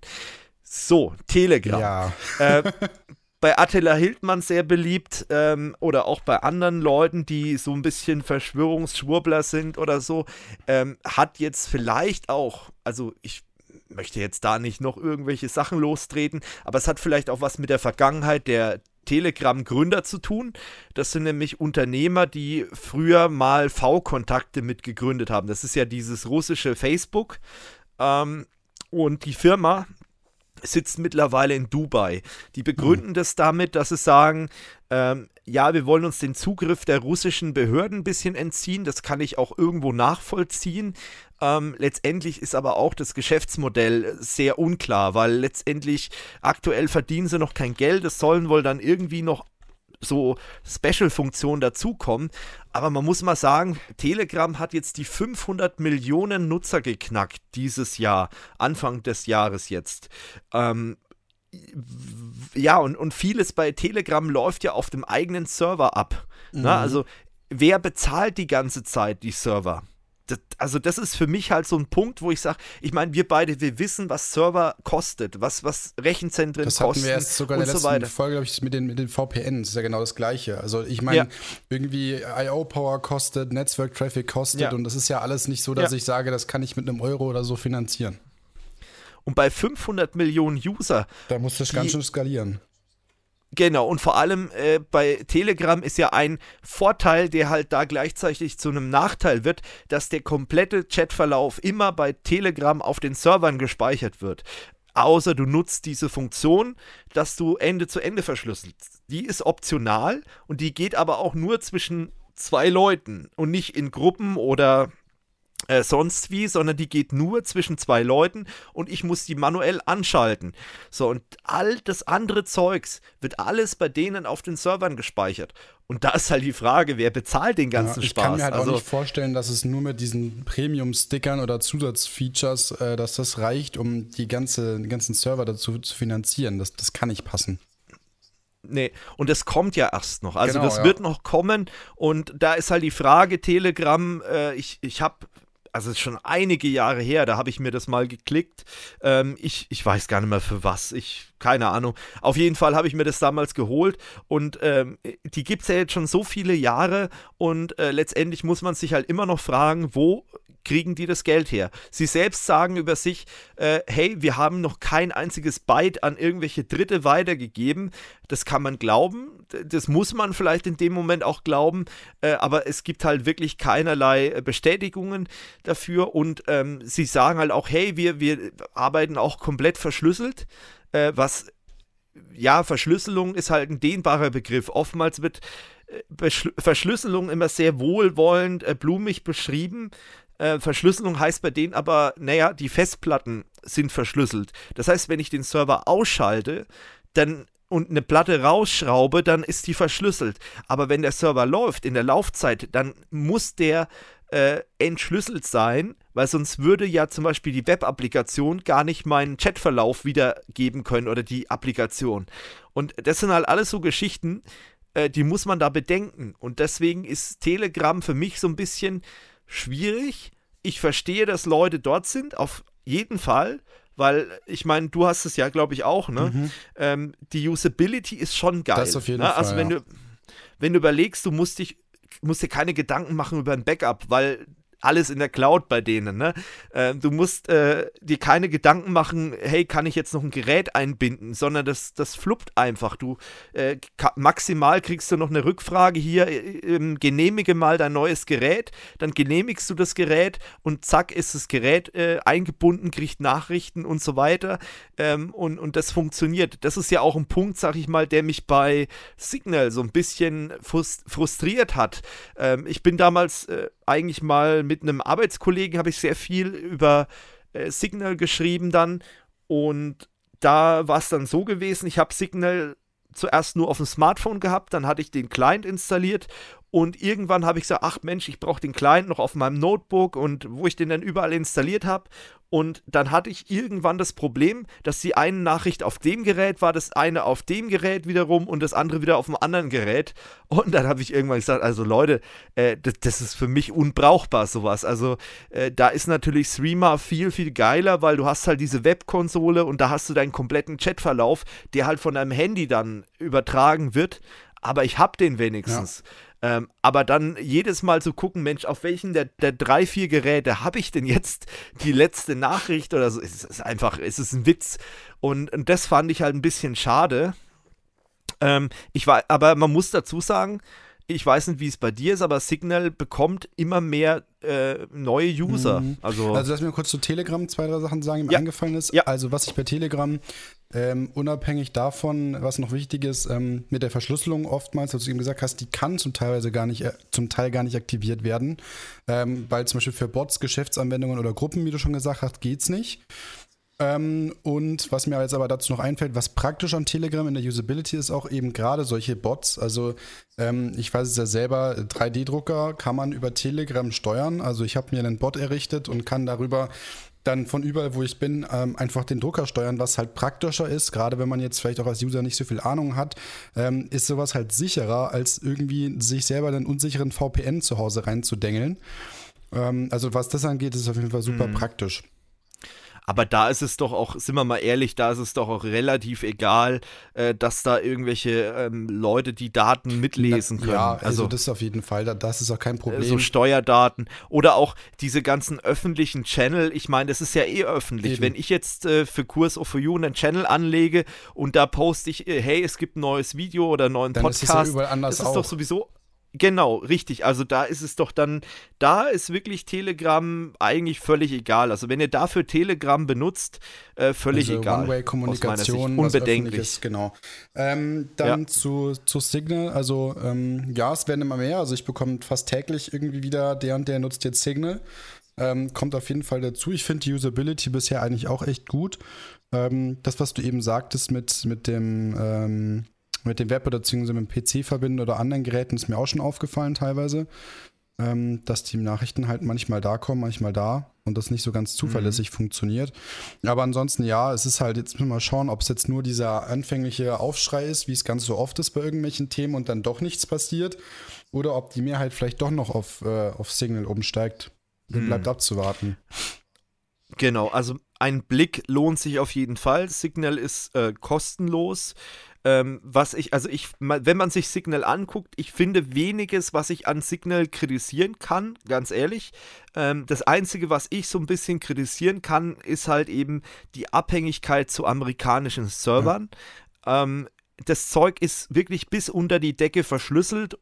So, Telegram. Ja. Äh, bei Attila Hildmann sehr beliebt ähm, oder auch bei anderen Leuten, die so ein bisschen Verschwörungsschwurbler sind oder so, ähm, hat jetzt vielleicht auch, also ich möchte jetzt da nicht noch irgendwelche Sachen lostreten, aber es hat vielleicht auch was mit der Vergangenheit der Telegram-Gründer zu tun. Das sind nämlich Unternehmer, die früher mal V-Kontakte mitgegründet haben. Das ist ja dieses russische Facebook. Ähm, und die Firma sitzt mittlerweile in Dubai. Die begründen mhm. das damit, dass sie sagen, ähm, ja, wir wollen uns den Zugriff der russischen Behörden ein bisschen entziehen. Das kann ich auch irgendwo nachvollziehen. Ähm, letztendlich ist aber auch das Geschäftsmodell sehr unklar, weil letztendlich aktuell verdienen sie noch kein Geld. Es sollen wohl dann irgendwie noch so Special-Funktionen dazukommen. Aber man muss mal sagen, Telegram hat jetzt die 500 Millionen Nutzer geknackt dieses Jahr, Anfang des Jahres jetzt. Ähm, ja, und, und vieles bei Telegram läuft ja auf dem eigenen Server ab. Mhm. Na, also, wer bezahlt die ganze Zeit die Server? Das, also das ist für mich halt so ein Punkt, wo ich sage, ich meine, wir beide, wir wissen, was Server kostet, was, was Rechenzentren das kosten. Das hatten wir erst sogar in der letzten so Folge, glaube ich, mit den, mit den VPN, das ist ja genau das Gleiche. Also ich meine, ja. irgendwie I.O.-Power kostet, Netzwerk-Traffic kostet ja. und das ist ja alles nicht so, dass ja. ich sage, das kann ich mit einem Euro oder so finanzieren. Und bei 500 Millionen User. Da muss das ganz schön skalieren. Genau, und vor allem äh, bei Telegram ist ja ein Vorteil, der halt da gleichzeitig zu einem Nachteil wird, dass der komplette Chatverlauf immer bei Telegram auf den Servern gespeichert wird. Außer du nutzt diese Funktion, dass du Ende zu Ende verschlüsselst. Die ist optional und die geht aber auch nur zwischen zwei Leuten und nicht in Gruppen oder äh, sonst wie, sondern die geht nur zwischen zwei Leuten und ich muss die manuell anschalten. So, und all das andere Zeugs wird alles bei denen auf den Servern gespeichert. Und da ist halt die Frage, wer bezahlt den ganzen ja, ich Spaß? Ich kann mir halt also, auch nicht vorstellen, dass es nur mit diesen Premium-Stickern oder Zusatzfeatures, äh, dass das reicht, um die ganze, den ganzen Server dazu zu finanzieren. Das, das kann nicht passen. Nee, und es kommt ja erst noch. Also genau, das ja. wird noch kommen und da ist halt die Frage, Telegram, äh, ich, ich habe also ist schon einige Jahre her, da habe ich mir das mal geklickt. Ähm, ich, ich weiß gar nicht mehr für was. Ich, keine Ahnung. Auf jeden Fall habe ich mir das damals geholt und ähm, die gibt es ja jetzt schon so viele Jahre und äh, letztendlich muss man sich halt immer noch fragen, wo kriegen die das Geld her? Sie selbst sagen über sich, äh, hey, wir haben noch kein einziges Byte an irgendwelche Dritte weitergegeben. Das kann man glauben, das muss man vielleicht in dem Moment auch glauben, äh, aber es gibt halt wirklich keinerlei äh, Bestätigungen dafür und ähm, sie sagen halt auch, hey, wir, wir arbeiten auch komplett verschlüsselt, äh, was ja, Verschlüsselung ist halt ein dehnbarer Begriff. Oftmals wird äh, Verschlüsselung immer sehr wohlwollend, äh, blumig beschrieben. Äh, Verschlüsselung heißt bei denen aber, naja, die Festplatten sind verschlüsselt. Das heißt, wenn ich den Server ausschalte, dann und eine Platte rausschraube, dann ist die verschlüsselt. Aber wenn der Server läuft in der Laufzeit, dann muss der äh, entschlüsselt sein, weil sonst würde ja zum Beispiel die Web-Applikation gar nicht meinen Chatverlauf wiedergeben können oder die Applikation. Und das sind halt alles so Geschichten, äh, die muss man da bedenken. Und deswegen ist Telegram für mich so ein bisschen schwierig. Ich verstehe, dass Leute dort sind, auf jeden Fall, weil ich meine, du hast es ja, glaube ich, auch, ne? Mhm. Ähm, die Usability ist schon geil. Das auf jeden ne? Also Fall. wenn ja. du, wenn du überlegst, du musst dich musst dir keine Gedanken machen über ein Backup, weil alles in der Cloud bei denen. Ne? Äh, du musst äh, dir keine Gedanken machen, hey, kann ich jetzt noch ein Gerät einbinden, sondern das, das fluppt einfach. Du äh, maximal kriegst du noch eine Rückfrage hier, äh, ähm, genehmige mal dein neues Gerät, dann genehmigst du das Gerät und zack ist das Gerät äh, eingebunden, kriegt Nachrichten und so weiter. Ähm, und, und das funktioniert. Das ist ja auch ein Punkt, sag ich mal, der mich bei Signal so ein bisschen frustriert hat. Ähm, ich bin damals äh, eigentlich mal mit einem Arbeitskollegen habe ich sehr viel über äh, Signal geschrieben dann. Und da war es dann so gewesen, ich habe Signal zuerst nur auf dem Smartphone gehabt, dann hatte ich den Client installiert und irgendwann habe ich gesagt, ach Mensch, ich brauche den Client noch auf meinem Notebook und wo ich den dann überall installiert habe. Und dann hatte ich irgendwann das Problem, dass die eine Nachricht auf dem Gerät war, das eine auf dem Gerät wiederum und das andere wieder auf dem anderen Gerät. Und dann habe ich irgendwann gesagt, also Leute, äh, das, das, ist für mich unbrauchbar sowas. Also äh, da ist natürlich Streamer viel, viel geiler, weil du hast halt diese Webkonsole und da hast du deinen kompletten Chatverlauf, der halt von deinem Handy dann übertragen wird. Aber ich habe den wenigstens. Ja. Ähm, aber dann jedes Mal zu gucken, Mensch, auf welchen der, der drei, vier Geräte habe ich denn jetzt die letzte Nachricht oder so, es ist einfach, es ist ein Witz. Und, und das fand ich halt ein bisschen schade. Ähm, ich war, aber man muss dazu sagen, ich weiß nicht, wie es bei dir ist, aber Signal bekommt immer mehr äh, neue User. Mhm. Also, also lass mir kurz zu Telegram zwei, drei Sachen sagen, die mir ja. eingefallen ist. Ja. Also was ich bei Telegram ähm, unabhängig davon, was noch wichtig ist, ähm, mit der Verschlüsselung oftmals, was du eben gesagt hast, die kann zum Teil gar nicht, äh, zum Teil gar nicht aktiviert werden, ähm, weil zum Beispiel für Bots, Geschäftsanwendungen oder Gruppen, wie du schon gesagt hast, geht es nicht. Ähm, und was mir jetzt aber dazu noch einfällt, was praktisch an Telegram in der Usability ist, auch eben gerade solche Bots. Also ähm, ich weiß es ja selber, 3D-Drucker kann man über Telegram steuern. Also ich habe mir einen Bot errichtet und kann darüber dann von überall, wo ich bin, ähm, einfach den Drucker steuern, was halt praktischer ist. Gerade wenn man jetzt vielleicht auch als User nicht so viel Ahnung hat, ähm, ist sowas halt sicherer, als irgendwie sich selber einen unsicheren VPN zu Hause reinzudengeln. Ähm, also was das angeht, ist auf jeden Fall super mhm. praktisch. Aber da ist es doch auch, sind wir mal ehrlich, da ist es doch auch relativ egal, äh, dass da irgendwelche ähm, Leute die Daten mitlesen können. Ja, also, also, das auf jeden Fall, das ist auch kein Problem. So Steuerdaten oder auch diese ganzen öffentlichen Channel. Ich meine, das ist ja eh öffentlich. Eben. Wenn ich jetzt äh, für Kurs of You einen Channel anlege und da poste ich, äh, hey, es gibt ein neues Video oder einen neuen Dann Podcast, ist es ja überall anders das ist auch. doch sowieso Genau, richtig. Also da ist es doch dann, da ist wirklich Telegram eigentlich völlig egal. Also wenn ihr dafür Telegram benutzt, äh, völlig also egal. One-Way-Kommunikation, unbedenklich. genau. Ähm, dann ja. zu, zu Signal. Also ähm, ja, es werden immer mehr. Also ich bekomme fast täglich irgendwie wieder, der und der nutzt jetzt Signal. Ähm, kommt auf jeden Fall dazu. Ich finde die Usability bisher eigentlich auch echt gut. Ähm, das, was du eben sagtest mit, mit dem ähm, mit dem Web oder beziehungsweise mit dem PC verbinden oder anderen Geräten ist mir auch schon aufgefallen teilweise, ähm, dass die Nachrichten halt manchmal da kommen, manchmal da und das nicht so ganz zuverlässig mhm. funktioniert. Aber ansonsten ja, es ist halt, jetzt müssen wir mal schauen, ob es jetzt nur dieser anfängliche Aufschrei ist, wie es ganz so oft ist bei irgendwelchen Themen und dann doch nichts passiert oder ob die Mehrheit vielleicht doch noch auf, äh, auf Signal umsteigt. Mhm. Bleibt abzuwarten. Genau, also ein Blick lohnt sich auf jeden Fall. Signal ist äh, kostenlos. Ähm, was ich, also ich, wenn man sich Signal anguckt, ich finde weniges, was ich an Signal kritisieren kann, ganz ehrlich. Ähm, das Einzige, was ich so ein bisschen kritisieren kann, ist halt eben die Abhängigkeit zu amerikanischen Servern. Ja. Ähm, das Zeug ist wirklich bis unter die Decke verschlüsselt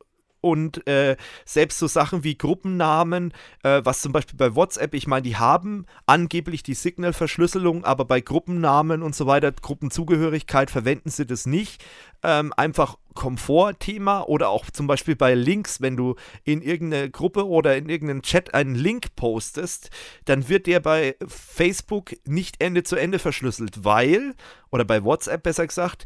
und äh, selbst so Sachen wie Gruppennamen, äh, was zum Beispiel bei WhatsApp, ich meine, die haben angeblich die Signal-Verschlüsselung, aber bei Gruppennamen und so weiter, Gruppenzugehörigkeit verwenden sie das nicht. Ähm, einfach Komfortthema oder auch zum Beispiel bei Links, wenn du in irgendeine Gruppe oder in irgendeinen Chat einen Link postest, dann wird der bei Facebook nicht Ende zu Ende verschlüsselt, weil, oder bei WhatsApp besser gesagt,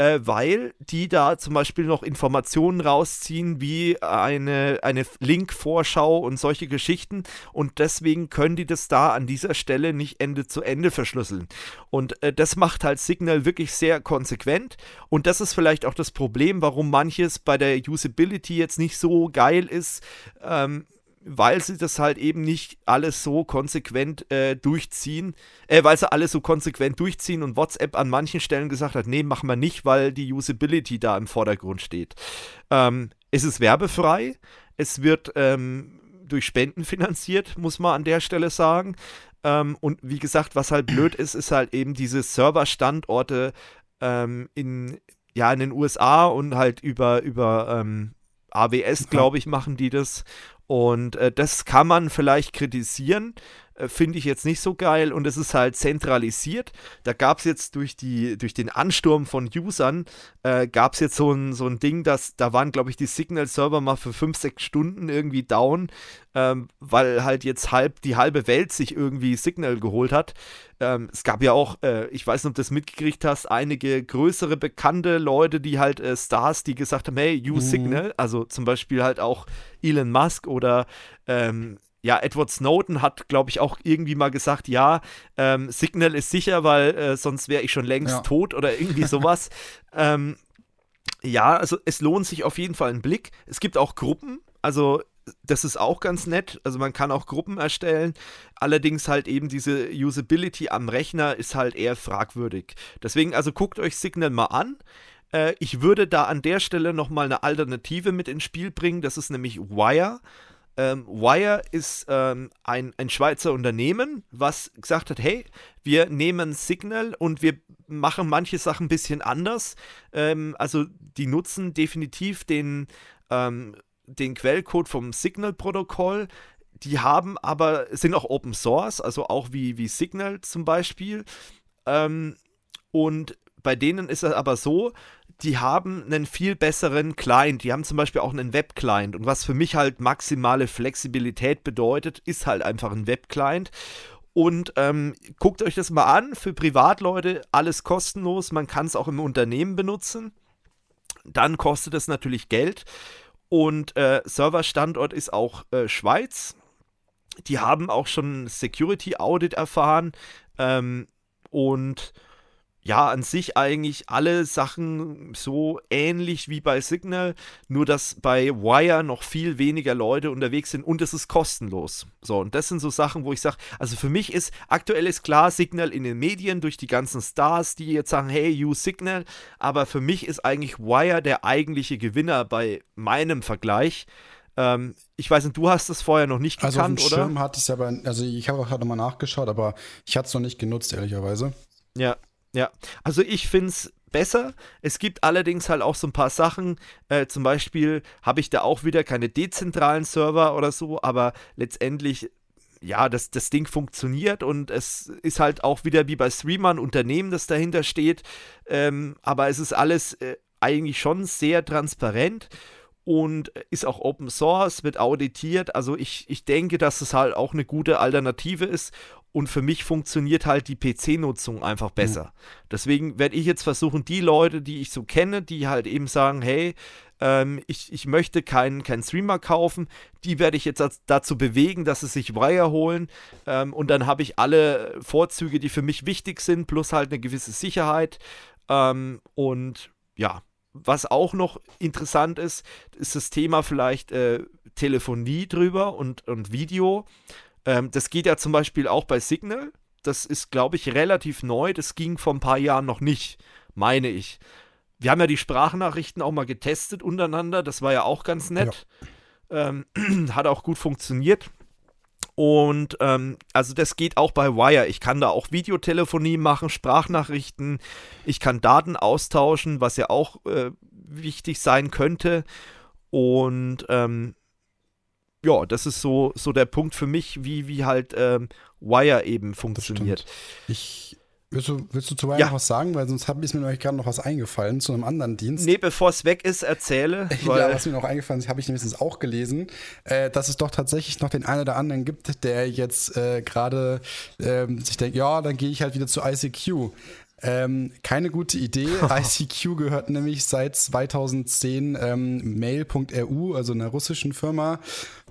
äh, weil die da zum Beispiel noch Informationen rausziehen, wie eine, eine Link-Vorschau und solche Geschichten. Und deswegen können die das da an dieser Stelle nicht Ende zu Ende verschlüsseln. Und äh, das macht halt Signal wirklich sehr konsequent. Und das ist vielleicht auch das Problem, warum manches bei der Usability jetzt nicht so geil ist. Ähm, weil sie das halt eben nicht alles so konsequent äh, durchziehen, äh, weil sie alles so konsequent durchziehen und WhatsApp an manchen Stellen gesagt hat, nee, machen wir nicht, weil die Usability da im Vordergrund steht. Ähm, es ist werbefrei, es wird ähm, durch Spenden finanziert, muss man an der Stelle sagen. Ähm, und wie gesagt, was halt blöd ist, ist halt eben diese Serverstandorte ähm, in, ja, in den USA und halt über, über ähm, AWS, glaube ich, machen die das. Und äh, das kann man vielleicht kritisieren, finde ich jetzt nicht so geil. Und es ist halt zentralisiert. Da gab es jetzt durch, die, durch den Ansturm von Usern, äh, gab es jetzt so ein, so ein Ding, dass da waren, glaube ich, die Signal-Server mal für 5, 6 Stunden irgendwie down, ähm, weil halt jetzt halb die halbe Welt sich irgendwie Signal geholt hat. Ähm, es gab ja auch, äh, ich weiß nicht, ob du das mitgekriegt hast, einige größere bekannte Leute, die halt äh, Stars, die gesagt haben, hey, use mhm. Signal, also zum Beispiel halt auch Elon Musk oder ähm, ja, Edward Snowden hat, glaube ich, auch irgendwie mal gesagt, ja, ähm, Signal ist sicher, weil äh, sonst wäre ich schon längst ja. tot oder irgendwie sowas. ähm, ja, also es lohnt sich auf jeden Fall ein Blick. Es gibt auch Gruppen, also das ist auch ganz nett. Also man kann auch Gruppen erstellen. Allerdings halt eben diese Usability am Rechner ist halt eher fragwürdig. Deswegen, also guckt euch Signal mal an. Äh, ich würde da an der Stelle nochmal eine Alternative mit ins Spiel bringen. Das ist nämlich Wire. Ähm, Wire ist ähm, ein, ein Schweizer Unternehmen, was gesagt hat, hey, wir nehmen Signal und wir machen manche Sachen ein bisschen anders. Ähm, also die nutzen definitiv den, ähm, den Quellcode vom Signal-Protokoll. Die haben aber, sind auch Open Source, also auch wie, wie Signal zum Beispiel. Ähm, und bei denen ist es aber so, die haben einen viel besseren Client. Die haben zum Beispiel auch einen Web-Client. Und was für mich halt maximale Flexibilität bedeutet, ist halt einfach ein Web-Client. Und ähm, guckt euch das mal an. Für Privatleute alles kostenlos. Man kann es auch im Unternehmen benutzen. Dann kostet es natürlich Geld. Und äh, Serverstandort ist auch äh, Schweiz. Die haben auch schon Security Audit erfahren. Ähm, und ja, an sich eigentlich alle Sachen so ähnlich wie bei Signal, nur dass bei Wire noch viel weniger Leute unterwegs sind und es ist kostenlos. So, und das sind so Sachen, wo ich sage, also für mich ist, aktuell ist klar Signal in den Medien durch die ganzen Stars, die jetzt sagen, hey, use Signal, aber für mich ist eigentlich Wire der eigentliche Gewinner bei meinem Vergleich. Ähm, ich weiß nicht, du hast es vorher noch nicht gekannt, also auf dem Schirm hatte ich es aber, also ich habe auch gerade nochmal nachgeschaut, aber ich hatte es noch nicht genutzt, ehrlicherweise. Ja, ja, also ich finde es besser. Es gibt allerdings halt auch so ein paar Sachen. Äh, zum Beispiel habe ich da auch wieder keine dezentralen Server oder so, aber letztendlich, ja, das, das Ding funktioniert und es ist halt auch wieder wie bei Streamer ein Unternehmen, das dahinter steht. Ähm, aber es ist alles äh, eigentlich schon sehr transparent und ist auch Open Source, wird auditiert. Also ich, ich denke, dass es halt auch eine gute Alternative ist und für mich funktioniert halt die PC-Nutzung einfach besser. Mhm. Deswegen werde ich jetzt versuchen, die Leute, die ich so kenne, die halt eben sagen, hey, ähm, ich, ich möchte keinen kein Streamer kaufen, die werde ich jetzt dazu bewegen, dass sie sich Wire holen. Ähm, und dann habe ich alle Vorzüge, die für mich wichtig sind, plus halt eine gewisse Sicherheit. Ähm, und ja, was auch noch interessant ist, ist das Thema vielleicht äh, Telefonie drüber und, und Video. Ähm, das geht ja zum Beispiel auch bei Signal. Das ist, glaube ich, relativ neu. Das ging vor ein paar Jahren noch nicht, meine ich. Wir haben ja die Sprachnachrichten auch mal getestet untereinander. Das war ja auch ganz nett. Ja. Ähm, hat auch gut funktioniert. Und ähm, also das geht auch bei Wire. Ich kann da auch Videotelefonie machen, Sprachnachrichten. Ich kann Daten austauschen, was ja auch äh, wichtig sein könnte. Und ähm, ja, das ist so, so der Punkt für mich, wie, wie halt ähm, Wire eben funktioniert. Ich Willst du, willst du zu Wire ja. noch was sagen? Weil sonst ist mir nämlich gerade noch was eingefallen zu einem anderen Dienst. Nee, bevor es weg ist, erzähle. ja, was mir noch eingefallen ist, habe ich nämlich auch gelesen, äh, dass es doch tatsächlich noch den einen oder anderen gibt, der jetzt äh, gerade äh, sich denkt, ja, dann gehe ich halt wieder zu ICQ. Ähm, keine gute Idee. ICQ gehört nämlich seit 2010 ähm, Mail.ru, also einer russischen Firma.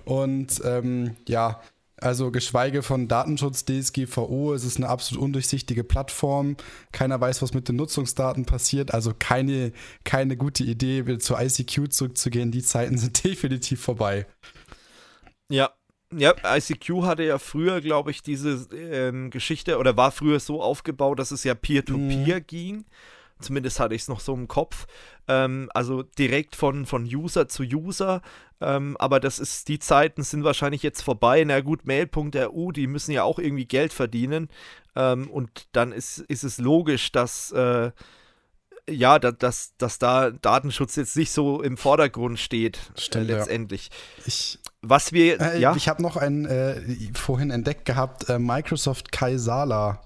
Und ähm, ja, also geschweige von Datenschutz, DSGVO, es ist eine absolut undurchsichtige Plattform. Keiner weiß, was mit den Nutzungsdaten passiert. Also keine, keine gute Idee, wieder zu ICQ zurückzugehen. Die Zeiten sind definitiv vorbei. Ja, ja, ICQ hatte ja früher, glaube ich, diese ähm, Geschichte oder war früher so aufgebaut, dass es ja Peer-to-Peer -Peer mhm. ging. Zumindest hatte ich es noch so im Kopf. Ähm, also direkt von, von User zu User. Ähm, aber das ist, die Zeiten sind wahrscheinlich jetzt vorbei. Na gut, Mail.ru, die müssen ja auch irgendwie Geld verdienen. Ähm, und dann ist, ist es logisch, dass. Äh, ja, da, dass, dass da Datenschutz jetzt nicht so im Vordergrund steht, äh, Stimmt, äh, letztendlich. Ja. Ich, Was wir, äh, ja. Ich habe noch einen äh, vorhin entdeckt gehabt, äh, Microsoft Kaisala.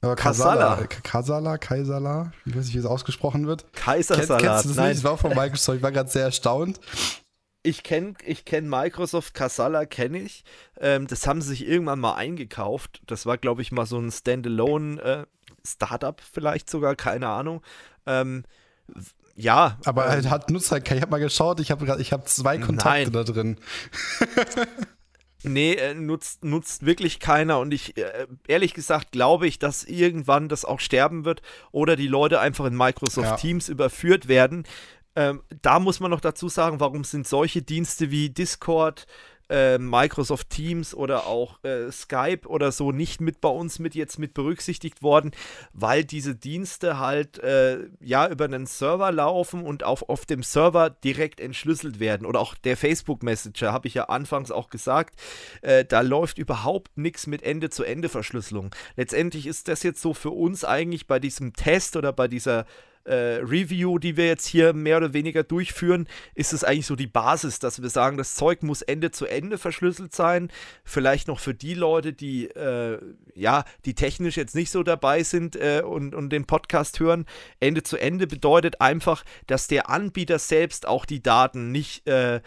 Kasala. Kasala, Kaisala, ich weiß nicht, wie es ausgesprochen wird. Kaisersalat. Kenn, kennst du das Nein. nicht? Das war von Microsoft, ich war gerade sehr erstaunt. Ich kenne ich kenn Microsoft Kasala, kenne ich. Ähm, das haben sie sich irgendwann mal eingekauft. Das war, glaube ich, mal so ein Standalone äh, Startup vielleicht sogar, keine Ahnung. Ähm, ja. Aber ähm, halt hat Nutzer, ich habe mal geschaut, ich habe ich hab zwei Kontakte nein. da drin. Nee, äh, nutzt, nutzt wirklich keiner und ich, äh, ehrlich gesagt, glaube ich, dass irgendwann das auch sterben wird oder die Leute einfach in Microsoft ja. Teams überführt werden. Ähm, da muss man noch dazu sagen, warum sind solche Dienste wie Discord, äh, Microsoft Teams oder auch äh, Skype oder so nicht mit bei uns mit jetzt mit berücksichtigt worden, weil diese Dienste halt äh, ja über einen Server laufen und auf, auf dem Server direkt entschlüsselt werden. Oder auch der Facebook Messenger, habe ich ja anfangs auch gesagt, äh, da läuft überhaupt nichts mit Ende-zu-Ende-Verschlüsselung. Letztendlich ist das jetzt so für uns eigentlich bei diesem Test oder bei dieser äh, Review, die wir jetzt hier mehr oder weniger durchführen, ist es eigentlich so die Basis, dass wir sagen, das Zeug muss Ende zu Ende verschlüsselt sein. Vielleicht noch für die Leute, die äh, ja, die technisch jetzt nicht so dabei sind äh, und, und den Podcast hören. Ende zu Ende bedeutet einfach, dass der Anbieter selbst auch die Daten nicht äh,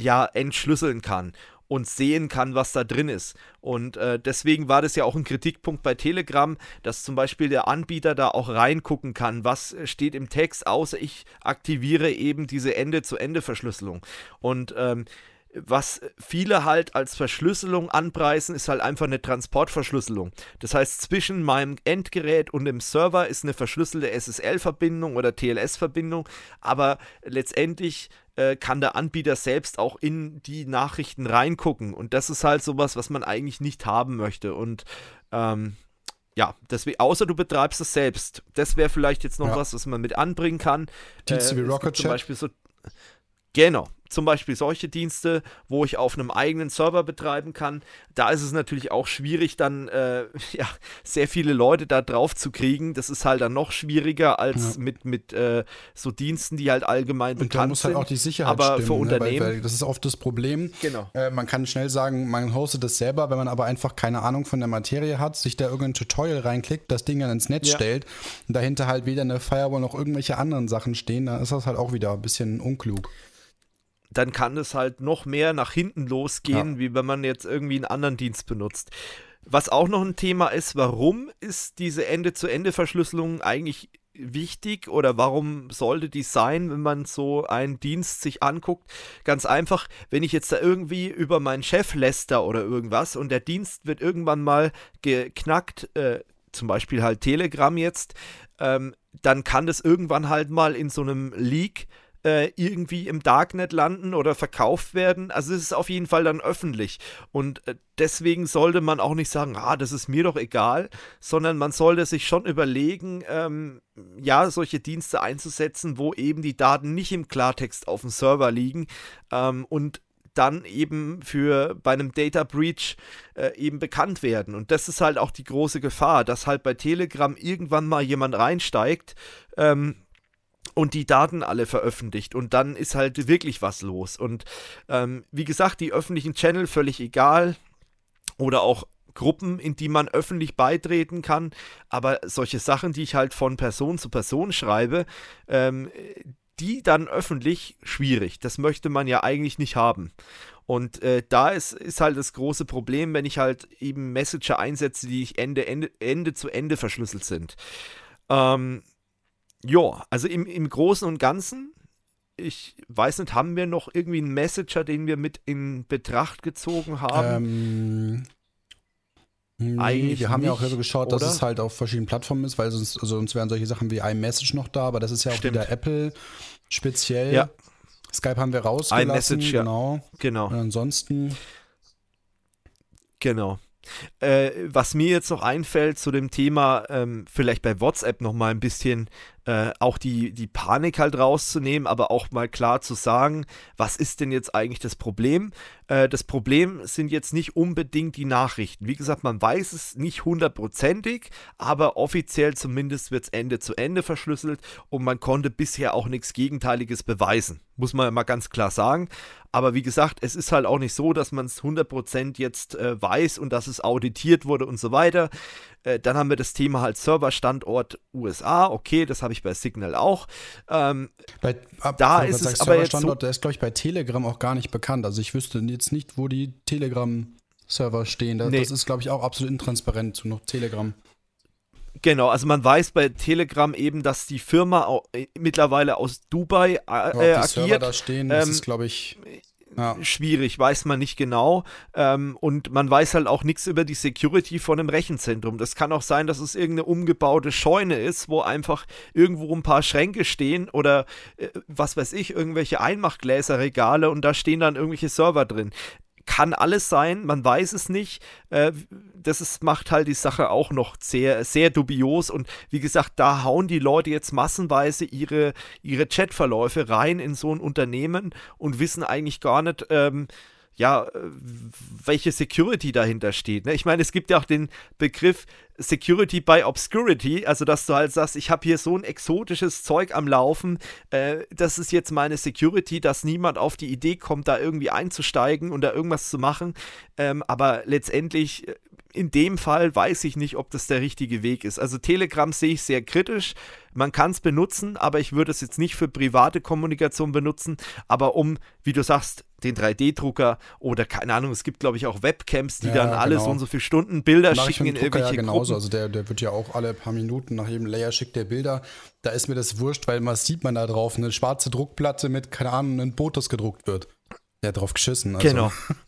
ja, entschlüsseln kann und sehen kann, was da drin ist. Und äh, deswegen war das ja auch ein Kritikpunkt bei Telegram, dass zum Beispiel der Anbieter da auch reingucken kann, was steht im Text, außer ich aktiviere eben diese Ende-zu-Ende-Verschlüsselung. Und ähm, was viele halt als Verschlüsselung anpreisen, ist halt einfach eine Transportverschlüsselung. Das heißt, zwischen meinem Endgerät und dem Server ist eine verschlüsselte SSL-Verbindung oder TLS-Verbindung, aber letztendlich äh, kann der Anbieter selbst auch in die Nachrichten reingucken. Und das ist halt sowas, was man eigentlich nicht haben möchte. Und ähm, ja, deswegen, außer du betreibst es selbst. Das wäre vielleicht jetzt noch ja. was, was man mit anbringen kann. Dienste äh, wie Rocket Chat. Zum Beispiel so. Genau, zum Beispiel solche Dienste, wo ich auf einem eigenen Server betreiben kann. Da ist es natürlich auch schwierig, dann äh, ja, sehr viele Leute da drauf zu kriegen. Das ist halt dann noch schwieriger als ja. mit, mit äh, so Diensten, die halt allgemein Und bekannt muss halt auch die Sicherheit aber stimmen, für Unternehmen. Ne? Weil, weil das ist oft das Problem. Genau. Äh, man kann schnell sagen, man hostet das selber, wenn man aber einfach keine Ahnung von der Materie hat, sich da irgendein Tutorial reinklickt, das Ding dann ins Netz ja. stellt und dahinter halt weder eine Firewall noch irgendwelche anderen Sachen stehen, dann ist das halt auch wieder ein bisschen unklug dann kann es halt noch mehr nach hinten losgehen, ja. wie wenn man jetzt irgendwie einen anderen Dienst benutzt. Was auch noch ein Thema ist, warum ist diese Ende-zu-Ende-Verschlüsselung eigentlich wichtig oder warum sollte die sein, wenn man so einen Dienst sich anguckt? Ganz einfach, wenn ich jetzt da irgendwie über meinen Chef läster oder irgendwas und der Dienst wird irgendwann mal geknackt, äh, zum Beispiel halt Telegram jetzt, ähm, dann kann das irgendwann halt mal in so einem Leak äh, irgendwie im Darknet landen oder verkauft werden. Also es ist auf jeden Fall dann öffentlich. Und äh, deswegen sollte man auch nicht sagen, ah, das ist mir doch egal, sondern man sollte sich schon überlegen, ähm, ja, solche Dienste einzusetzen, wo eben die Daten nicht im Klartext auf dem Server liegen ähm, und dann eben für bei einem Data Breach äh, eben bekannt werden. Und das ist halt auch die große Gefahr, dass halt bei Telegram irgendwann mal jemand reinsteigt, ähm, und die Daten alle veröffentlicht und dann ist halt wirklich was los. Und ähm, wie gesagt, die öffentlichen Channel völlig egal oder auch Gruppen, in die man öffentlich beitreten kann, aber solche Sachen, die ich halt von Person zu Person schreibe, ähm, die dann öffentlich schwierig. Das möchte man ja eigentlich nicht haben. Und äh, da ist, ist halt das große Problem, wenn ich halt eben Messenger einsetze, die ich Ende, Ende, Ende zu Ende verschlüsselt sind. Ähm, ja, also im, im Großen und Ganzen, ich weiß nicht, haben wir noch irgendwie einen Messenger, den wir mit in Betracht gezogen haben? Ähm, Eigentlich wir haben nicht, ja auch geschaut, oder? dass es halt auf verschiedenen Plattformen ist, weil sonst, also sonst wären solche Sachen wie iMessage noch da, aber das ist ja auch Stimmt. wieder Apple speziell. Ja. Skype haben wir rausgelassen, iMessage, ja. genau. Genau. Und ansonsten. Genau. Äh, was mir jetzt noch einfällt zu dem Thema, ähm, vielleicht bei WhatsApp noch mal ein bisschen äh, auch die, die Panik halt rauszunehmen, aber auch mal klar zu sagen, was ist denn jetzt eigentlich das Problem? Äh, das Problem sind jetzt nicht unbedingt die Nachrichten. Wie gesagt, man weiß es nicht hundertprozentig, aber offiziell zumindest wird es Ende zu Ende verschlüsselt und man konnte bisher auch nichts Gegenteiliges beweisen. Muss man mal ganz klar sagen. Aber wie gesagt, es ist halt auch nicht so, dass man es 100% jetzt äh, weiß und dass es auditiert wurde und so weiter. Äh, dann haben wir das Thema halt Serverstandort USA. Okay, das habe ich bei Signal auch. Ähm, bei, ab, da ist es aber jetzt so, der ist glaube ich bei Telegram auch gar nicht bekannt. Also ich wüsste jetzt nicht, wo die Telegram Server stehen. Das, nee. das ist glaube ich auch absolut intransparent zu noch Telegram. Genau, also man weiß bei Telegram eben, dass die Firma äh, mittlerweile aus Dubai äh, ja, die agiert. Server da stehen, das ähm, ist glaube ich ja. schwierig, weiß man nicht genau. Ähm, und man weiß halt auch nichts über die Security von einem Rechenzentrum. Das kann auch sein, dass es irgendeine umgebaute Scheune ist, wo einfach irgendwo ein paar Schränke stehen oder äh, was weiß ich, irgendwelche Einmachgläserregale und da stehen dann irgendwelche Server drin kann alles sein, man weiß es nicht. Äh, das ist, macht halt die Sache auch noch sehr, sehr dubios. Und wie gesagt, da hauen die Leute jetzt massenweise ihre, ihre Chatverläufe rein in so ein Unternehmen und wissen eigentlich gar nicht, ähm, ja, äh, welche Security dahinter steht. Ne? Ich meine, es gibt ja auch den Begriff Security by Obscurity, also dass du halt sagst, ich habe hier so ein exotisches Zeug am Laufen, äh, das ist jetzt meine Security, dass niemand auf die Idee kommt, da irgendwie einzusteigen und da irgendwas zu machen. Ähm, aber letztendlich äh, in dem Fall weiß ich nicht, ob das der richtige Weg ist. Also Telegram sehe ich sehr kritisch. Man kann es benutzen, aber ich würde es jetzt nicht für private Kommunikation benutzen, aber um, wie du sagst, den 3D-Drucker oder keine Ahnung, es gibt glaube ich auch Webcams, die ja, dann alle genau. so und so viele Stunden Bilder Mach schicken in irgendwelche ja genauso. Gruppen. Also der, der wird ja auch alle paar Minuten nach jedem Layer schickt der Bilder. Da ist mir das wurscht, weil was sieht man da drauf? Eine schwarze Druckplatte mit, keine Ahnung, ein Boot, das gedruckt wird. Der drauf geschissen. Also. Genau.